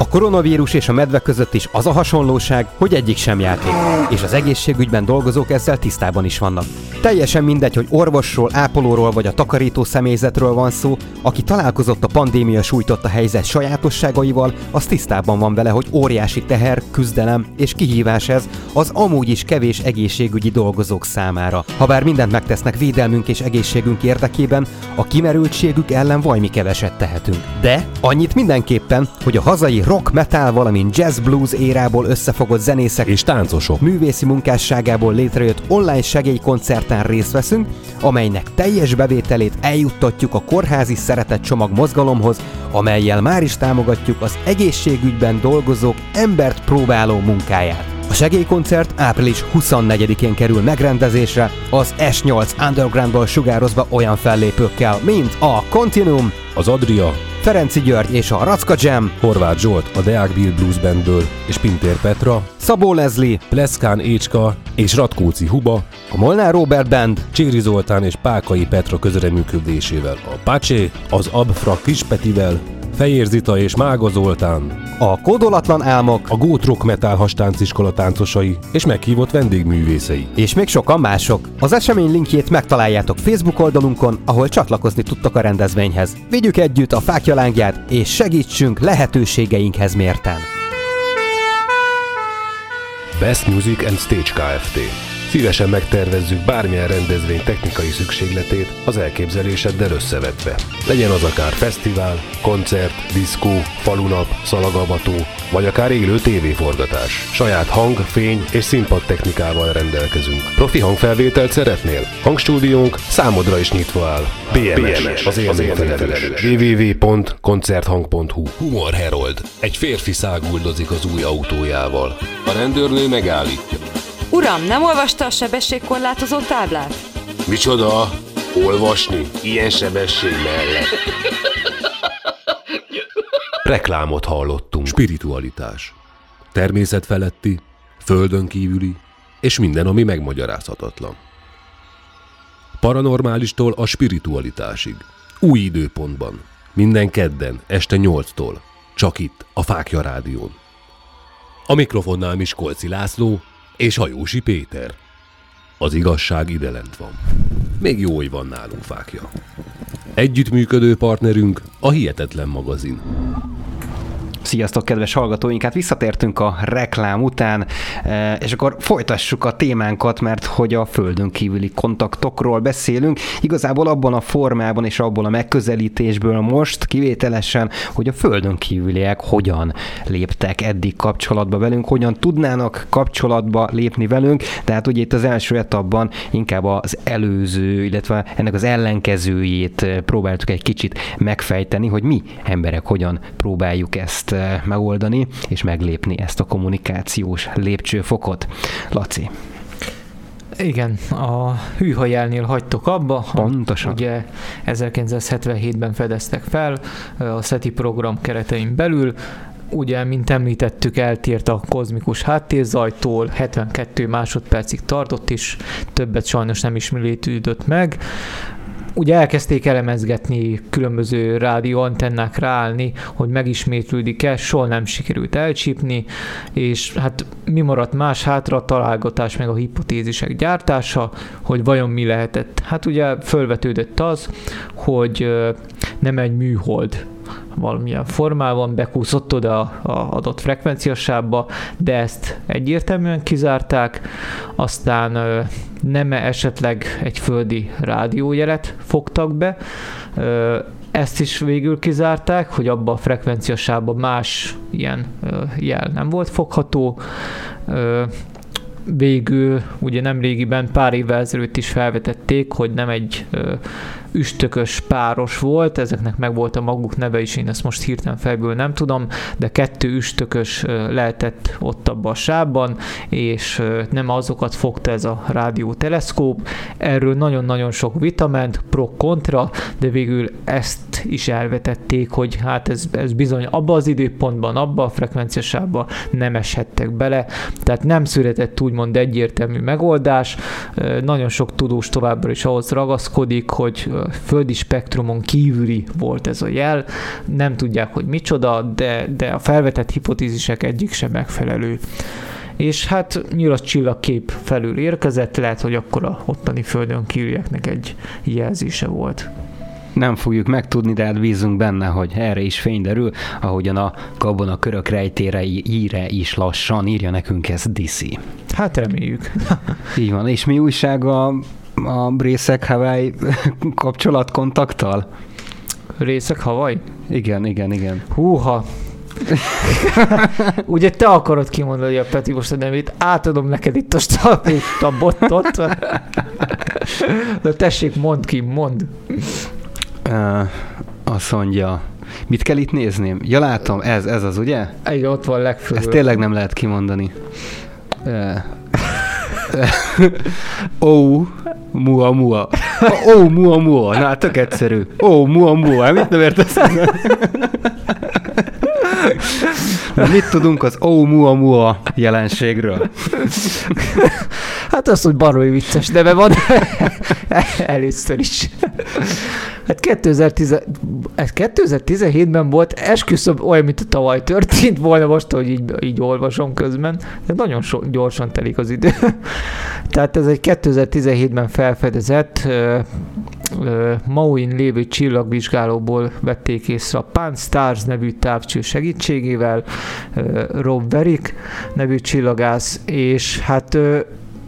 S2: A koronavírus és a medve között is az a hasonlóság, hogy egyik sem játék, és az egészségügyben dolgozók ezzel tisztában is vannak. Teljesen mindegy, hogy orvosról, ápolóról vagy a takarító személyzetről van szó, aki találkozott a pandémia sújtotta helyzet sajátosságaival, az tisztában van vele, hogy óriási teher, küzdelem és kihívás ez az amúgy is kevés egészségügyi dolgozók számára. Habár mindent megtesznek védelmünk és egészségünk érdekében, a kimerültségük ellen vajmi keveset tehetünk. De annyit mindenképpen, hogy a hazai rock, metal, valamint jazz blues érából összefogott zenészek
S1: És táncosok.
S2: művészi munkásságából létrejött online segélykoncerten részt veszünk, amelynek teljes bevételét eljuttatjuk a kórházi szeretett csomag mozgalomhoz, amelyel már is támogatjuk az egészségügyben dolgozók embert próbáló munkáját. A segélykoncert április 24-én kerül megrendezésre, az S8 Undergroundból sugározva olyan fellépőkkel, mint a Continuum,
S1: Az Adria,
S2: Ferenci György és a Racka Jam,
S1: Horváth Zsolt a Deák Bill Blues Bandből és Pintér Petra,
S2: Szabó Leslie,
S1: Pleszkán Écska és Ratkóci Huba,
S2: a Molnár Robert Band,
S1: Cséri Zoltán és Pákai Petra közreműködésével a Pacsé, az Abfra Kispetivel, Fejér Zita és Mága Zoltán,
S2: a Kódolatlan Álmok,
S1: a Gót Rock Metal Hastanciskola táncosai és meghívott vendégművészei.
S2: és még sokan mások. Az esemény linkjét megtaláljátok Facebook oldalunkon, ahol csatlakozni tudtok a rendezvényhez. Vigyük együtt a fákjalángját, és segítsünk lehetőségeinkhez mérten.
S1: Best Music and Stage Kft. Szívesen megtervezzük bármilyen rendezvény technikai szükségletét az elképzeléseddel összevetve. Legyen az akár fesztivál, koncert, diszkó, falunap, szalagavató, vagy akár élő tévéforgatás. Saját hang, fény és színpad technikával rendelkezünk. Profi hangfelvételt szeretnél? Hangstúdiónk számodra is nyitva áll. BMS, BMS az élményfelelős. www.koncerthang.hu Humor Herold. Egy férfi száguldozik az új autójával. A rendőrnő megállítja.
S5: Uram, nem olvasta a sebességkorlátozó táblát?
S1: Micsoda? Olvasni? Ilyen sebesség mellett. Reklámot hallottunk. Spiritualitás. Természetfeletti, földön kívüli, és minden, ami megmagyarázhatatlan. Paranormálistól a spiritualitásig. Új időpontban. Minden kedden, este 8-tól. Csak itt, a Fákja Rádión. A mikrofonnál Miskolci László és Hajósi Péter. Az igazság ide lent van. Még jó, hogy van nálunk fákja. Együttműködő partnerünk a Hihetetlen magazin.
S2: Sziasztok, kedves hallgatóink! Hát visszatértünk a reklám után, eh, és akkor folytassuk a témánkat, mert hogy a földön kívüli kontaktokról beszélünk. Igazából abban a formában és abból a megközelítésből most kivételesen, hogy a földön kívüliek hogyan léptek eddig kapcsolatba velünk, hogyan tudnának kapcsolatba lépni velünk, tehát ugye itt az első etapban inkább az előző, illetve ennek az ellenkezőjét próbáltuk egy kicsit megfejteni, hogy mi emberek hogyan próbáljuk ezt megoldani, és meglépni ezt a kommunikációs lépcsőfokot. Laci.
S3: Igen, a hűhajelnél hagytok abba.
S2: Pontosan.
S3: Ugye 1977-ben fedeztek fel a SETI program keretein belül. ugye, mint említettük, eltért a kozmikus háttérzajtól, 72 másodpercig tartott, és többet sajnos nem ismétlődött meg ugye elkezdték elemezgetni, különböző rádióantennák ráállni, hogy megismétlődik-e, soha nem sikerült elcsípni, és hát mi maradt más hátra, a találgatás meg a hipotézisek gyártása, hogy vajon mi lehetett. Hát ugye fölvetődött az, hogy nem egy műhold valamilyen formában bekúszott oda a adott frekvenciasába, de ezt egyértelműen kizárták, aztán nem esetleg egy földi rádiójelet fogtak be, ezt is végül kizárták, hogy abba a frekvenciasában más ilyen jel nem volt fogható. Végül, ugye nem régiben, pár évvel ezelőtt is felvetették, hogy nem egy üstökös páros volt, ezeknek meg volt a maguk neve is, én ezt most hirtelen fejből nem tudom, de kettő üstökös lehetett ott abban a sávban, és nem azokat fogta ez a rádióteleszkóp. Erről nagyon-nagyon sok vita ment, pro-kontra, de végül ezt is elvetették, hogy hát ez, ez bizony abba az időpontban, abba a frekvenciasában nem eshettek bele, tehát nem született úgymond egyértelmű megoldás. Nagyon sok tudós továbbra is ahhoz ragaszkodik, hogy földi spektrumon kívüli volt ez a jel, nem tudják, hogy micsoda, de, de a felvetett hipotézisek egyik sem megfelelő. És hát nyilas csillagkép felül érkezett, lehet, hogy akkor a ottani földön kívülieknek egy jelzése volt
S2: nem fogjuk megtudni, de hát bízunk benne, hogy erre is fény derül, ahogyan a Gabona körök rejtére íre is lassan írja nekünk ez DC.
S3: Hát reméljük.
S2: Így van. És mi újság a a részek Hawaii kapcsolatkontakttal?
S3: Részek Hawaii?
S2: Igen, igen, igen.
S3: Húha, Ugye te akarod kimondani a Peti most a nevét, átadom neked itt a stapét, a bottot. De tessék, mondd ki, mondd.
S2: Uh, azt mondja, mit kell itt nézni? Ja, látom, ez, ez az, ugye?
S3: Igen, ott van legfőbb.
S2: Ezt tényleg nem lehet kimondani. Uh, Ó, mua, mua. Ó, mua, mua. Na, tök egyszerű. Ó, mua, mua. Mit nem értesz? Na, mit tudunk az ó, mua, mua jelenségről?
S3: Hát az, hogy baroly vicces neve van először is. Hát 2010, ez 2017-ben volt, esküszöm olyan, mint a tavaly történt volna most, hogy így, így olvasom közben, de nagyon so, gyorsan telik az idő. Tehát ez egy 2017-ben felfedezett Mauin lévő csillagvizsgálóból vették észre a Pan Stars nevű távcső segítségével, uh, Rob Verick nevű csillagász, és hát uh,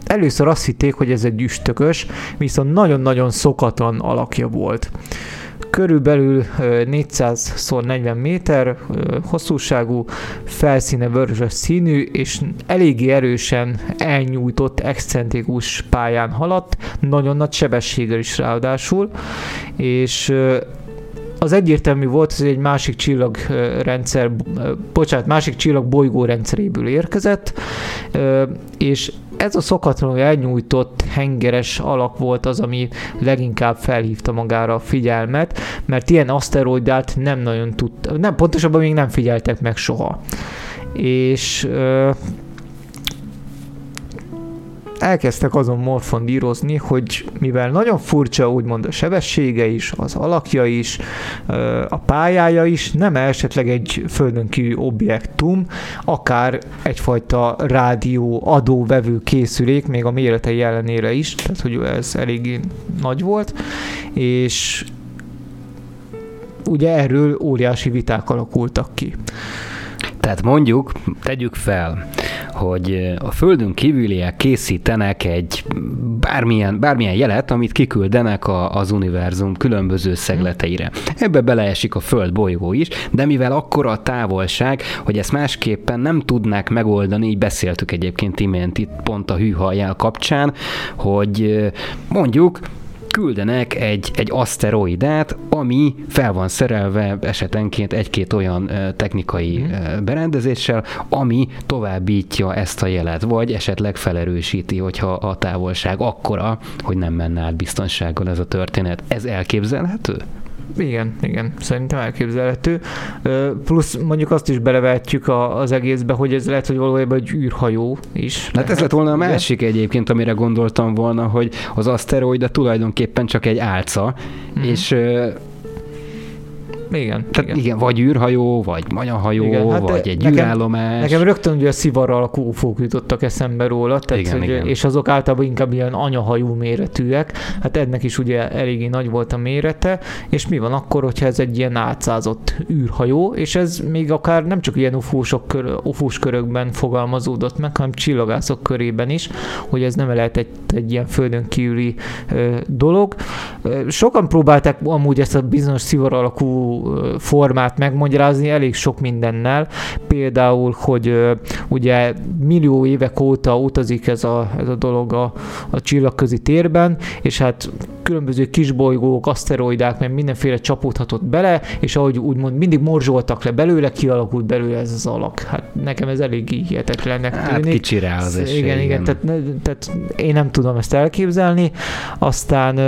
S3: először azt hitték, hogy ez egy üstökös, viszont nagyon-nagyon szokatlan alakja volt. Körülbelül 400x40 méter hosszúságú, felszíne vörös színű, és eléggé erősen elnyújtott, excentrikus pályán haladt, nagyon nagy sebességgel is ráadásul, és az egyértelmű volt, hogy egy másik csillagrendszer, bocsánat, másik csillag bolygó rendszeréből érkezett, és ez a szokatlanul elnyújtott hengeres alak volt az, ami leginkább felhívta magára a figyelmet, mert ilyen aszteroidát nem nagyon tudta, nem, pontosabban még nem figyeltek meg soha. És elkezdtek azon morfondírozni, hogy mivel nagyon furcsa úgymond a sebessége is, az alakja is, a pályája is, nem esetleg egy földön kívül objektum, akár egyfajta rádió adóvevő készülék, még a méretei ellenére is, tehát hogy ez elég nagy volt, és ugye erről óriási viták alakultak ki.
S2: Tehát mondjuk, tegyük fel, hogy a Földön kívüliek készítenek egy bármilyen, bármilyen jelet, amit kiküldenek a, az univerzum különböző szegleteire. Ebbe beleesik a Föld bolygó is, de mivel akkora a távolság, hogy ezt másképpen nem tudnák megoldani, így beszéltük egyébként imént itt pont a hűha jel kapcsán, hogy mondjuk küldenek egy, egy aszteroidát, ami fel van szerelve esetenként egy-két olyan technikai mm. berendezéssel, ami továbbítja ezt a jelet, vagy esetleg felerősíti, hogyha a távolság akkora, hogy nem menne át biztonsággal ez a történet. Ez elképzelhető?
S3: Igen, igen, szerintem elképzelhető. Plusz mondjuk azt is belevetjük az egészbe, hogy ez lehet, hogy valójában egy űrhajó is.
S2: Hát ez lett volna a másik egyébként, amire gondoltam volna, hogy az aszteroida tulajdonképpen csak egy álca, mm. és
S3: igen.
S2: Tehát igen. igen, vagy űrhajó, vagy manyahajó, igen, hát vagy egy nekem, űrállomás.
S3: Nekem rögtön ugye a szivar alakú ufók jutottak eszembe róla, tehát, igen, hogy, igen. és azok általában inkább ilyen anyahajú méretűek, hát ennek is ugye eléggé nagy volt a mérete, és mi van akkor, hogyha ez egy ilyen átszázott űrhajó, és ez még akár nem csak ilyen ufósok kör, ufós körökben fogalmazódott meg, hanem csillagászok körében is, hogy ez nem lehet egy, egy ilyen földön kívüli ö, dolog. Sokan próbálták amúgy ezt a bizonyos szivar alakú formát megmagyarázni elég sok mindennel. Például, hogy ugye millió évek óta utazik ez a, ez a dolog a, a csillagközi térben, és hát különböző kisbolygók, aszteroidák, mert mindenféle csapódhatott bele, és ahogy úgymond mindig morzsoltak le belőle, kialakult belőle ez az alak. Hát nekem ez elég hihetetlennek
S2: tűnik. Hát kicsire az
S3: igen, igen, igen, tehát, tehát én nem tudom ezt elképzelni. Aztán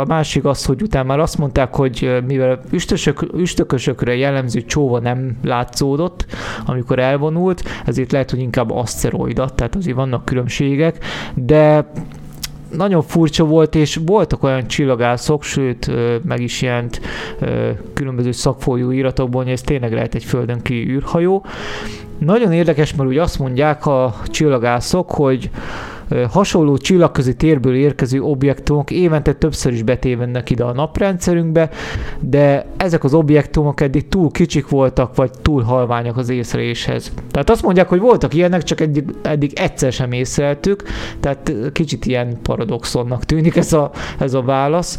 S3: a másik az, hogy utána már azt mondták, hogy mivel üstösök, üstökösökre jellemző csóva nem látszódott, amikor elvonult, ezért lehet, hogy inkább aszteroida, tehát azért vannak különbségek, de nagyon furcsa volt, és voltak olyan csillagászok, sőt, meg is jelent különböző szakfolyó iratokban, hogy ez tényleg lehet egy földön ki űrhajó. Nagyon érdekes, mert úgy azt mondják a csillagászok, hogy hasonló csillagközi térből érkező objektumok évente többször is betévennek ide a naprendszerünkbe, de ezek az objektumok eddig túl kicsik voltak, vagy túl halványak az észreléshez. Tehát azt mondják, hogy voltak ilyenek, csak eddig, eddig egyszer sem észreltük, tehát kicsit ilyen paradoxonnak tűnik ez a, ez a válasz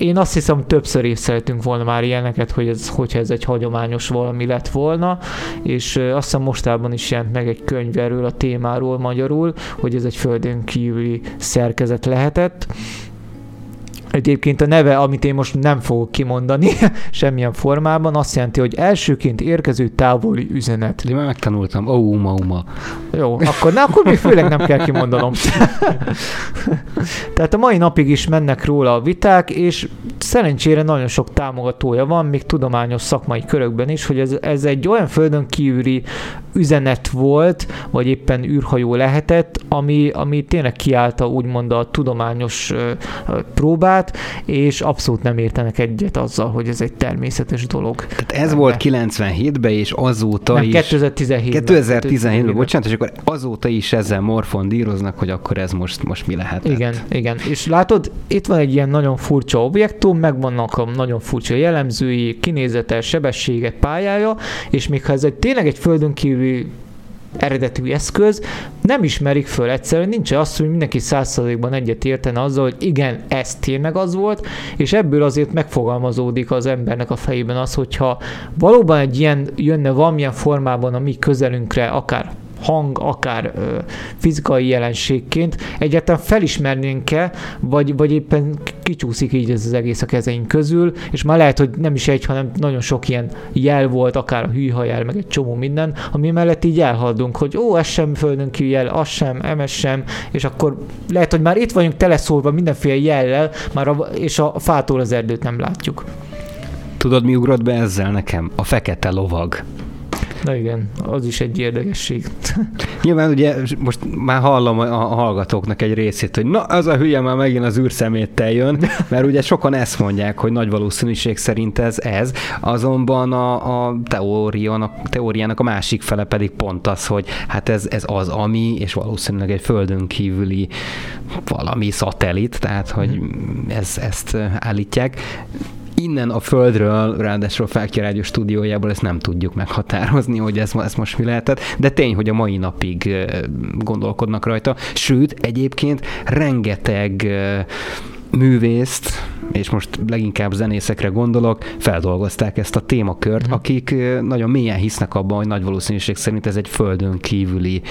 S3: én azt hiszem többször észrevettünk volna már ilyeneket, hogy ez, hogyha ez egy hagyományos valami lett volna, és azt hiszem mostában is jelent meg egy könyv erről a témáról magyarul, hogy ez egy földön kívüli szerkezet lehetett, Egyébként a neve, amit én most nem fogok kimondani semmilyen formában, azt jelenti, hogy elsőként érkező távoli üzenet.
S2: De már megtanultam. Ó, oh, uma, uma.
S3: Jó, akkor, na, akkor még főleg nem kell kimondanom. Tehát a mai napig is mennek róla a viták, és szerencsére nagyon sok támogatója van, még tudományos szakmai körökben is, hogy ez, ez egy olyan földön kívüli üzenet volt, vagy éppen űrhajó lehetett, ami, ami tényleg kiállta úgymond a tudományos próbát, és abszolút nem értenek egyet azzal, hogy ez egy természetes dolog.
S2: Tehát ez volt 97-ben, és azóta
S3: nem,
S2: is...
S3: 2017-ben.
S2: 2017-ben, bocsánat, és akkor azóta is ezzel morfondíroznak, hogy akkor ez most, most mi lehet.
S3: Igen, igen. És látod, itt van egy ilyen nagyon furcsa objektum, meg vannak a nagyon furcsa jellemzői, kinézete, sebessége, pályája, és még ha ez egy tényleg egy földön kívül kívüli eredetű eszköz, nem ismerik föl egyszerűen, nincs az, hogy mindenki százszerzékban egyet értene azzal, hogy igen, ez tényleg az volt, és ebből azért megfogalmazódik az embernek a fejében az, hogyha valóban egy ilyen jönne valamilyen formában a mi közelünkre, akár hang, akár ö, fizikai jelenségként egyáltalán felismernénk-e, vagy, vagy éppen kicsúszik így ez az egész a kezeink közül, és már lehet, hogy nem is egy, hanem nagyon sok ilyen jel volt, akár a hűhajel, meg egy csomó minden, ami mellett így elhaladunk, hogy ó, ez sem földön kívül jel, az sem, emes sem, és akkor lehet, hogy már itt vagyunk teleszólva mindenféle jellel, már a, és a fától az erdőt nem látjuk.
S2: Tudod, mi ugrott be ezzel nekem? A fekete lovag.
S3: Na igen, az is egy érdekesség.
S2: Nyilván ugye most már hallom a hallgatóknak egy részét, hogy na, az a hülye már megint az űrszeméttel jön, mert ugye sokan ezt mondják, hogy nagy valószínűség szerint ez ez, azonban a, a teóriának, teóriának a másik fele pedig pont az, hogy hát ez, ez az ami, és valószínűleg egy földön kívüli valami szatellit, tehát hogy mhm. ez, ezt állítják innen a földről, ráadásul a Fákja Rádió stúdiójából ezt nem tudjuk meghatározni, hogy ez, ez most mi lehetett, de tény, hogy a mai napig gondolkodnak rajta, sőt, egyébként rengeteg művészt, és most leginkább zenészekre gondolok, feldolgozták ezt a témakört, mm. akik nagyon mélyen hisznek abban, hogy nagy valószínűség szerint ez egy földön kívüli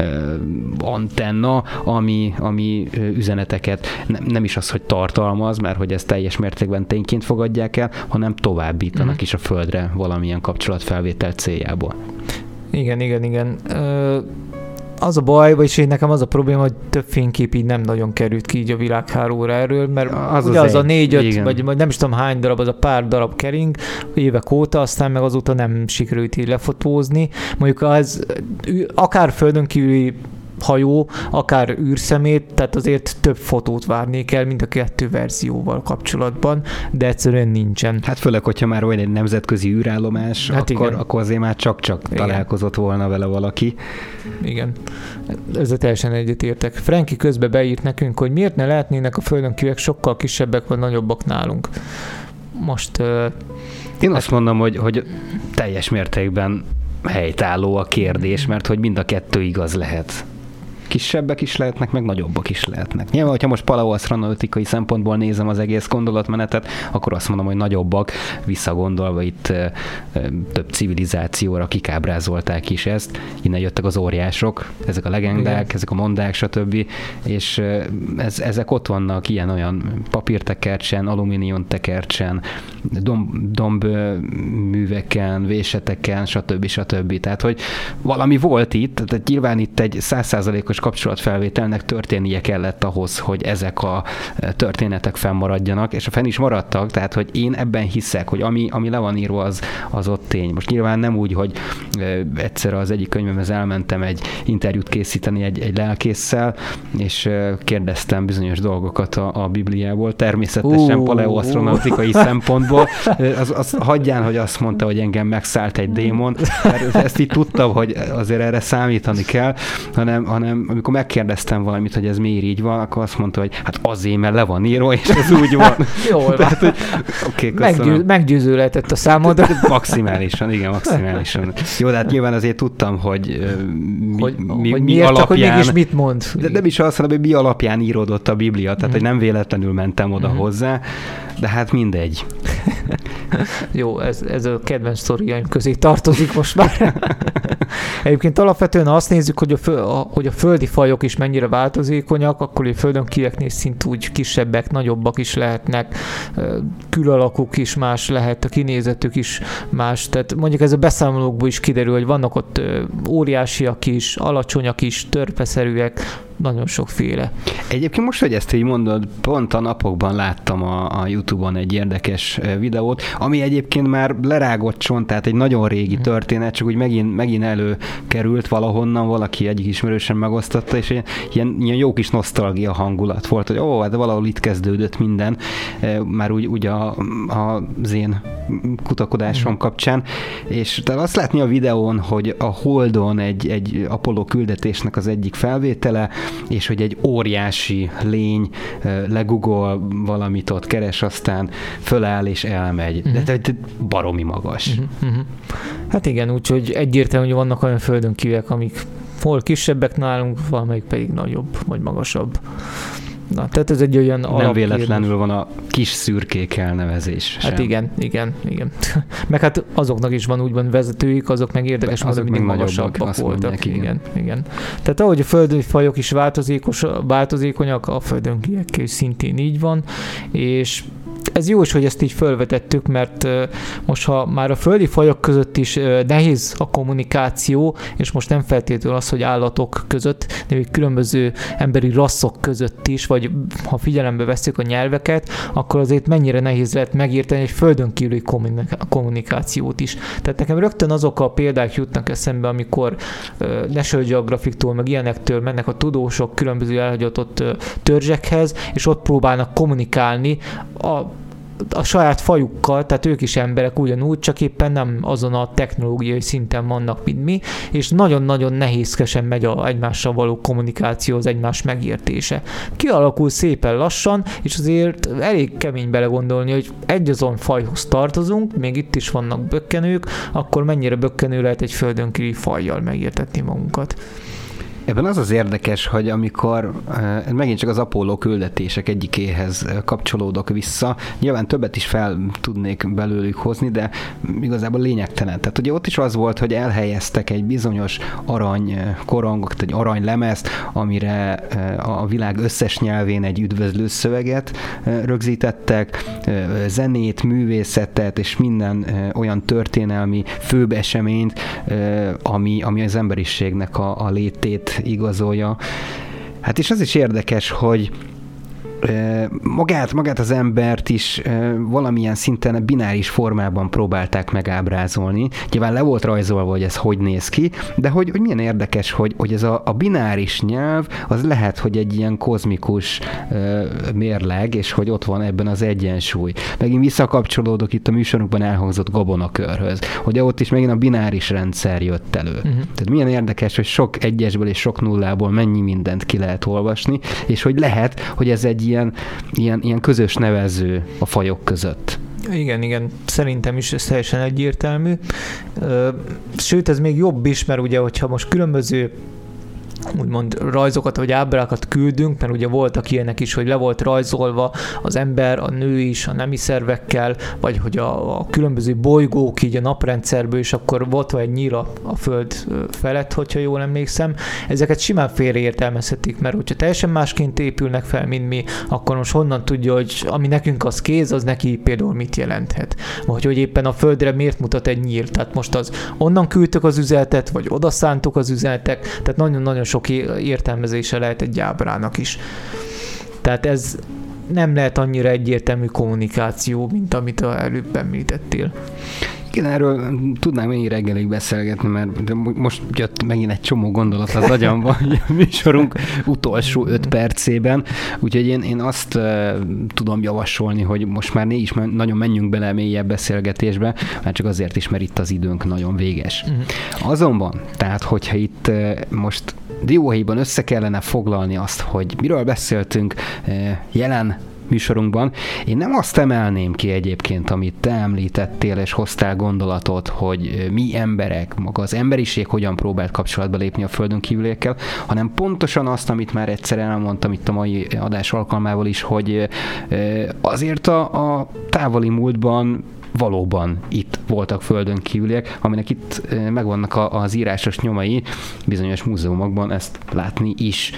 S2: uh, antenna, ami, ami üzeneteket ne, nem is az, hogy tartalmaz, mert hogy ezt teljes mértékben tényként fogadják el, hanem továbbítanak mm. is a földre valamilyen kapcsolatfelvétel céljából.
S3: Igen, igen, igen. Ö- az a baj, vagyis én nekem az a probléma, hogy több fénykép így nem nagyon került ki így a világhálóra erről, mert az ugye az, az a négy-öt, vagy, vagy nem is tudom hány darab, az a pár darab kering évek óta, aztán meg azóta nem sikerült így lefotózni. Mondjuk az akár földön kívüli hajó, akár űrszemét, tehát azért több fotót várnék el, mint a kettő verzióval kapcsolatban, de egyszerűen nincsen.
S2: Hát főleg, hogyha már olyan egy nemzetközi űrállomás, hát akkor, igen. akkor azért már csak-csak igen. találkozott volna vele valaki.
S3: Igen, ezzel teljesen egyetértek. Franki közbe beírt nekünk, hogy miért ne lehetnének a Földön kívek sokkal kisebbek vagy nagyobbak nálunk. Most... Uh,
S2: Én azt mondom, hogy, hogy teljes mértékben helytálló a kérdés, mert hogy mind a kettő igaz lehet kisebbek is lehetnek, meg nagyobbak is lehetnek. Nyilván, hogyha most paleoasztronautika szempontból nézem az egész gondolatmenetet, akkor azt mondom, hogy nagyobbak, visszagondolva itt több civilizációra kikábrázolták is ezt. Innen jöttek az óriások, ezek a legendák, Igen. ezek a mondák, stb. És ez, ezek ott vannak ilyen-olyan papírtekercsen, alumínium tekercsen, domb, domb műveken, véseteken, stb. stb. Tehát, hogy valami volt itt, tehát nyilván itt egy százszázalékos kapcsolatfelvételnek történnie kellett ahhoz, hogy ezek a e, történetek fennmaradjanak, és a fenn is maradtak, tehát hogy én ebben hiszek, hogy ami, ami le van írva, az, az ott tény. Most nyilván nem úgy, hogy e, egyszer az egyik könyvemhez elmentem egy interjút készíteni egy, egy lelkésszel, és e, kérdeztem bizonyos dolgokat a, a Bibliából, természetesen uh, paleoasztronautikai uh. szempontból. Az, az hagyján, hogy azt mondta, hogy engem megszállt egy démon, mert ezt így tudtam, hogy azért erre számítani kell, hanem, hanem amikor megkérdeztem valamit, hogy ez miért így van, akkor azt mondta, hogy hát azért, mert le van írva, és ez úgy van.
S3: Jól Tehát, hogy, okay, Meggyő, meggyőző lehetett a számodra.
S2: Maximálisan, igen, maximálisan. Jó, de hát nyilván azért tudtam, hogy mi,
S3: hogy, mi, hogy mi miért, alapján... Csak, hogy mégis mit mond.
S2: De nem is azt, hanem, hogy mi alapján íródott a Biblia, tehát mm. hogy nem véletlenül mentem oda mm. hozzá, de hát mindegy.
S3: Jó, ez, ez a kedvenc sztoriaim közé tartozik most már. Egyébként alapvetően azt nézzük, hogy a, föl, a, hogy a földi fajok is mennyire változékonyak, akkor a földön kíveknél szint úgy kisebbek, nagyobbak is lehetnek, külalakuk is más lehet, a kinézetük is más. Tehát mondjuk ez a beszámolókból is kiderül, hogy vannak ott óriásiak is, alacsonyak is, törpeszerűek, nagyon sokféle.
S2: Egyébként most, hogy ezt így mondod, pont a napokban láttam a, a Youtube-on egy érdekes videót, ami egyébként már lerágott csont, tehát egy nagyon régi mhm. történet, csak úgy megint, megint előkerült valahonnan, valaki egyik ismerősen megosztotta, és ilyen, ilyen jó kis nosztalgia hangulat volt, hogy ó, hát valahol itt kezdődött minden, már úgy, úgy a, a, az én kutakodásom mm. kapcsán, és tehát azt látni a videón, hogy a Holdon egy, egy Apollo küldetésnek az egyik felvétele, és hogy egy óriási lény legugol valamit ott keres, aztán föláll és elmegy. Uh-huh. De, de baromi magas. Uh-huh. Uh-huh.
S3: Hát igen, úgyhogy egyértelmű, hogy vannak olyan földön kívek, amik hol kisebbek nálunk, valamelyik pedig nagyobb vagy magasabb. Na, tehát ez egy olyan
S2: Nem véletlenül van a kis szürkék elnevezés.
S3: Hát sem. igen, igen, igen. meg hát azoknak is van úgymond vezetőik, azok meg érdekes módon mindig magasabbak voltak. Mondják, igen. igen, igen. Tehát ahogy a földi fajok is változékos, változékonyak, a földön szintén így van, és ez jó is, hogy ezt így felvetettük, mert most ha már a földi fajok között is nehéz a kommunikáció, és most nem feltétlenül az, hogy állatok között, de még különböző emberi rasszok között is, vagy ha figyelembe veszük a nyelveket, akkor azért mennyire nehéz lehet megérteni egy földön kívüli kommunikációt is. Tehát nekem rögtön azok a példák jutnak eszembe, amikor National Geographic-tól, meg ilyenektől mennek a tudósok különböző elhagyatott törzsekhez, és ott próbálnak kommunikálni a a saját fajukkal, tehát ők is emberek ugyanúgy, csak éppen nem azon a technológiai szinten vannak, mint mi, és nagyon-nagyon nehézkesen megy a egymással való kommunikáció, az egymás megértése. Kialakul szépen lassan, és azért elég kemény belegondolni, hogy egy azon fajhoz tartozunk, még itt is vannak bökkenők, akkor mennyire bökkenő lehet egy földön fajjal megértetni magunkat.
S2: Ebben az az érdekes, hogy amikor eh, megint csak az Apollo küldetések egyikéhez eh, kapcsolódok vissza, nyilván többet is fel tudnék belőlük hozni, de igazából lényegtelen. Tehát ugye ott is az volt, hogy elhelyeztek egy bizonyos arany eh, korongot, egy arany lemezt, amire a világ összes nyelvén egy üdvözlő szöveget rögzítettek, zenét, művészetet és minden olyan történelmi főbb eseményt, ami, ami az emberiségnek a, a létét igazolja. Hát és az is érdekes, hogy magát, magát az embert is valamilyen szinten bináris formában próbálták megábrázolni. Nyilván le volt rajzolva, hogy ez hogy néz ki, de hogy, hogy milyen érdekes, hogy, hogy ez a, a bináris nyelv, az lehet, hogy egy ilyen kozmikus mérleg, és hogy ott van ebben az egyensúly. Megint visszakapcsolódok itt a műsorunkban elhangzott gabonakörhöz, hogy ott is megint a bináris rendszer jött elő. Uh-huh. Tehát milyen érdekes, hogy sok egyesből és sok nullából mennyi mindent ki lehet olvasni, és hogy lehet, hogy ez egy ilyen, ilyen, ilyen közös nevező a fajok között.
S3: Igen, igen, szerintem is ez teljesen egyértelmű. Sőt, ez még jobb is, mert ugye, hogyha most különböző úgymond rajzokat vagy ábrákat küldünk, mert ugye voltak ilyenek is, hogy le volt rajzolva az ember, a nő is, a nemi szervekkel, vagy hogy a, a különböző bolygók így a naprendszerből, és akkor volt egy nyíra a Föld felett, hogyha jól emlékszem. Ezeket simán félreértelmezhetik, mert hogyha teljesen másként épülnek fel, mint mi, akkor most honnan tudja, hogy ami nekünk az kéz, az neki például mit jelenthet. Vagy hogy éppen a Földre miért mutat egy nyír. Tehát most az onnan küldtük az üzenetet, vagy oda szántuk az üzenetek, tehát nagyon-nagyon sok értelmezése lehet egy ábrának is. Tehát ez nem lehet annyira egyértelmű kommunikáció, mint amit előbb említettél.
S2: Igen, erről tudnám én reggelig beszélgetni, mert most jött megint egy csomó gondolat az agyamba a műsorunk utolsó öt percében, úgyhogy én, én azt uh, tudom javasolni, hogy most már ne is nagyon menjünk bele mélyebb beszélgetésbe, mert csak azért is, mert itt az időnk nagyon véges. Uh-huh. Azonban, tehát hogyha itt uh, most dióhéjban össze kellene foglalni azt, hogy miről beszéltünk jelen műsorunkban. Én nem azt emelném ki egyébként, amit te említettél, és hoztál gondolatot, hogy mi emberek, maga az emberiség hogyan próbált kapcsolatba lépni a Földön kívüliekkel, hanem pontosan azt, amit már egyszer elmondtam itt a mai adás alkalmával is, hogy azért a, a távoli múltban valóban itt voltak földön kívüliek, aminek itt megvannak az írásos nyomai, bizonyos múzeumokban ezt látni is.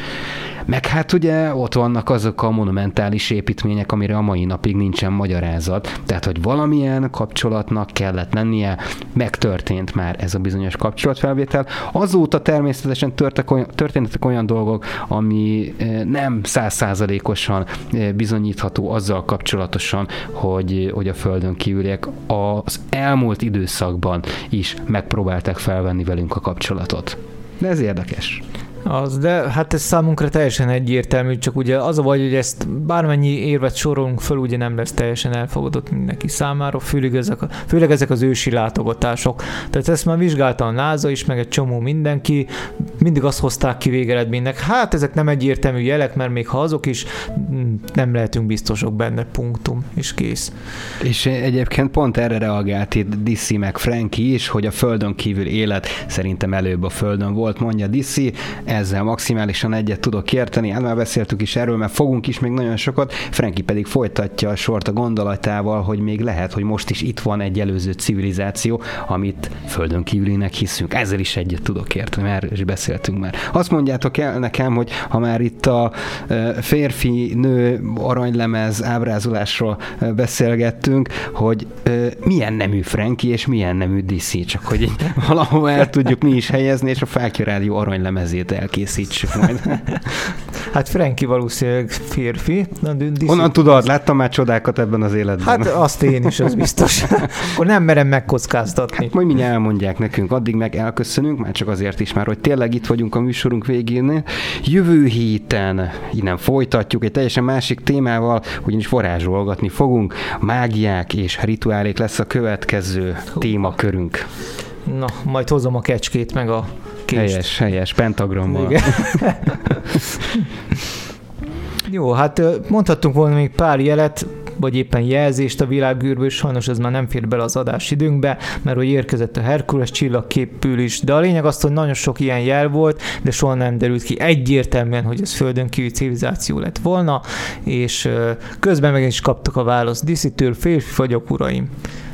S2: Meg hát ugye ott vannak azok a monumentális építmények, amire a mai napig nincsen magyarázat. Tehát, hogy valamilyen kapcsolatnak kellett lennie, megtörtént már ez a bizonyos kapcsolatfelvétel. Azóta természetesen olyan, történtek olyan dolgok, ami eh, nem százszázalékosan eh, bizonyítható azzal kapcsolatosan, hogy, hogy a Földön kívüliek az elmúlt időszakban is megpróbálták felvenni velünk a kapcsolatot. De ez érdekes.
S3: Az, de hát ez számunkra teljesen egyértelmű, csak ugye az a vagy, hogy ezt bármennyi érvet sorolunk föl, ugye nem lesz teljesen elfogadott mindenki számára, főleg ezek, a, főleg ezek az ősi látogatások. Tehát ezt már vizsgálta a NASA is, meg egy csomó mindenki, mindig azt hozták ki végeredménynek, hát ezek nem egyértelmű jelek, mert még ha azok is, mm, nem lehetünk biztosok benne, punktum, és kész.
S2: És egyébként pont erre reagált itt Dissi meg Frankie is, hogy a Földön kívül élet szerintem előbb a Földön volt, mondja Dissi, ezzel maximálisan egyet tudok érteni, el már beszéltük is erről, mert fogunk is még nagyon sokat, Franki pedig folytatja a sort a gondolatával, hogy még lehet, hogy most is itt van egy előző civilizáció, amit földön kívülinek hiszünk. Ezzel is egyet tudok érteni, mert is beszéltünk már. Azt mondjátok el nekem, hogy ha már itt a férfi-nő aranylemez ábrázolásról beszélgettünk, hogy milyen nemű Franki és milyen nemű DC, csak hogy valahol el tudjuk mi is helyezni, és a Fákja Rádió aranylemezét elkészítsük majd.
S3: Hát Franki valószínűleg férfi.
S2: Na, Honnan tudod? Láttam már csodákat ebben az életben.
S3: Hát azt én is, az biztos. Akkor nem merem megkockáztatni. Hát
S2: majd mindjárt elmondják nekünk, addig meg elköszönünk, már csak azért is már, hogy tényleg itt vagyunk a műsorunk végén. Jövő héten innen folytatjuk egy teljesen másik témával, ugyanis varázsolgatni fogunk. Mágiák és rituálék lesz a következő témakörünk.
S3: Na, majd hozom a kecskét meg a
S2: kést. Helyes, helyes, pentagrammal.
S3: Jó, hát mondhattunk volna még pár jelet, vagy éppen jelzést a világűrből, sajnos ez már nem fér bele az adás időnkbe, mert hogy érkezett a Herkules csillagképül is, de a lényeg az, hogy nagyon sok ilyen jel volt, de soha nem derült ki egyértelműen, hogy ez földön kívül civilizáció lett volna, és közben meg is kaptak a választ Diszitől, férfi vagyok, uraim.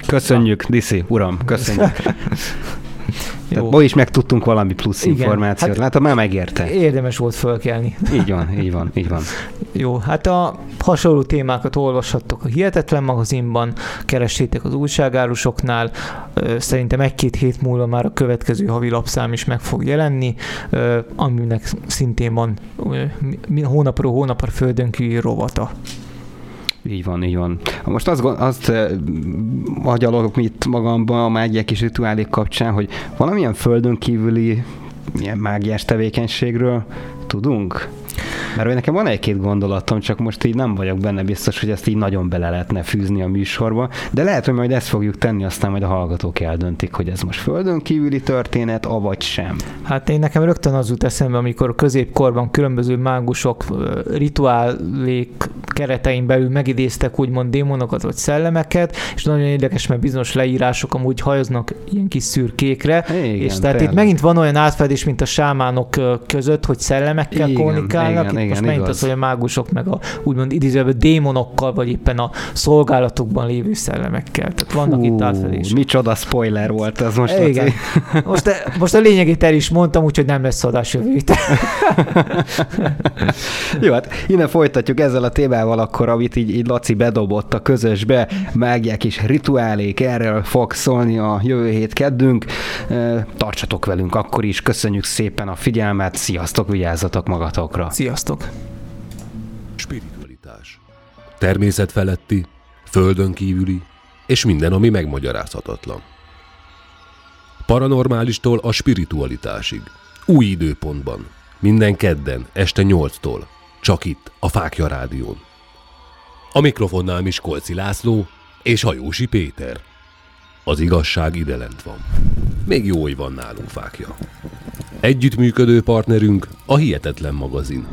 S2: Köszönjük, Diszi, uram, köszönjük. Tehát ma is megtudtunk valami plusz
S3: Igen,
S2: információt.
S3: hát-
S2: Látom, már megérte.
S3: Érdemes volt fölkelni.
S2: Így van, így van, így van.
S3: Jó, hát a hasonló témákat olvashattok a Hihetetlen magazinban, keressétek az újságárusoknál, szerintem egy-két hét múlva már a következő havi lapszám is meg fog jelenni, aminek szintén van hónapról hónapra földön kívül rovata.
S2: Így van, így van. Most azt, azt eh, agyalok itt magamban a mágiák és rituálék kapcsán, hogy valamilyen földön kívüli ilyen mágiás tevékenységről tudunk? Mert nekem van egy-két gondolatom, csak most így nem vagyok benne biztos, hogy ezt így nagyon bele lehetne fűzni a műsorba, de lehet, hogy majd ezt fogjuk tenni, aztán majd a hallgatók eldöntik, hogy ez most földön kívüli történet, avagy sem.
S3: Hát én nekem rögtön az jut eszembe, amikor a középkorban különböző mágusok rituálék keretein belül megidéztek úgymond démonokat vagy szellemeket, és nagyon érdekes, mert bizonyos leírások amúgy hajaznak ilyen kis szürkékre,
S2: Igen,
S3: és tehát itt
S2: tényleg.
S3: megint van olyan átfedés, mint a sámánok között, hogy szellemekkel
S2: Igen,
S3: kommunikálnak,
S2: igen,
S3: itt most
S2: igen,
S3: megint
S2: igaz.
S3: az, hogy a mágusok meg a úgymond idézőben démonokkal, vagy éppen a szolgálatokban lévő szellemekkel. Tehát vannak itt átfedések.
S2: micsoda spoiler volt ez most.
S3: Igen.
S2: Laci.
S3: Most, most a lényegét el is mondtam, úgyhogy nem lesz adás jövő.
S2: Jó, hát innen folytatjuk ezzel a témával akkor, amit így, így Laci bedobott a közösbe, mágiák és rituálék, erről fog szólni a jövő hét keddünk. Eh, Tartsatok velünk akkor is, köszönjük szépen a figyelmet, sziasztok, vigyázzatok magatokra!
S3: Sziasztok!
S1: Spiritualitás. Természet feletti, földön kívüli, és minden, ami megmagyarázhatatlan. Paranormálistól a spiritualitásig. Új időpontban. Minden kedden, este 8-tól. Csak itt, a Fákja Rádión. A mikrofonnál Miskolci László és Hajósi Péter. Az igazság ide lent van. Még jó, hogy van nálunk fákja. Együttműködő partnerünk a Hihetetlen Magazin.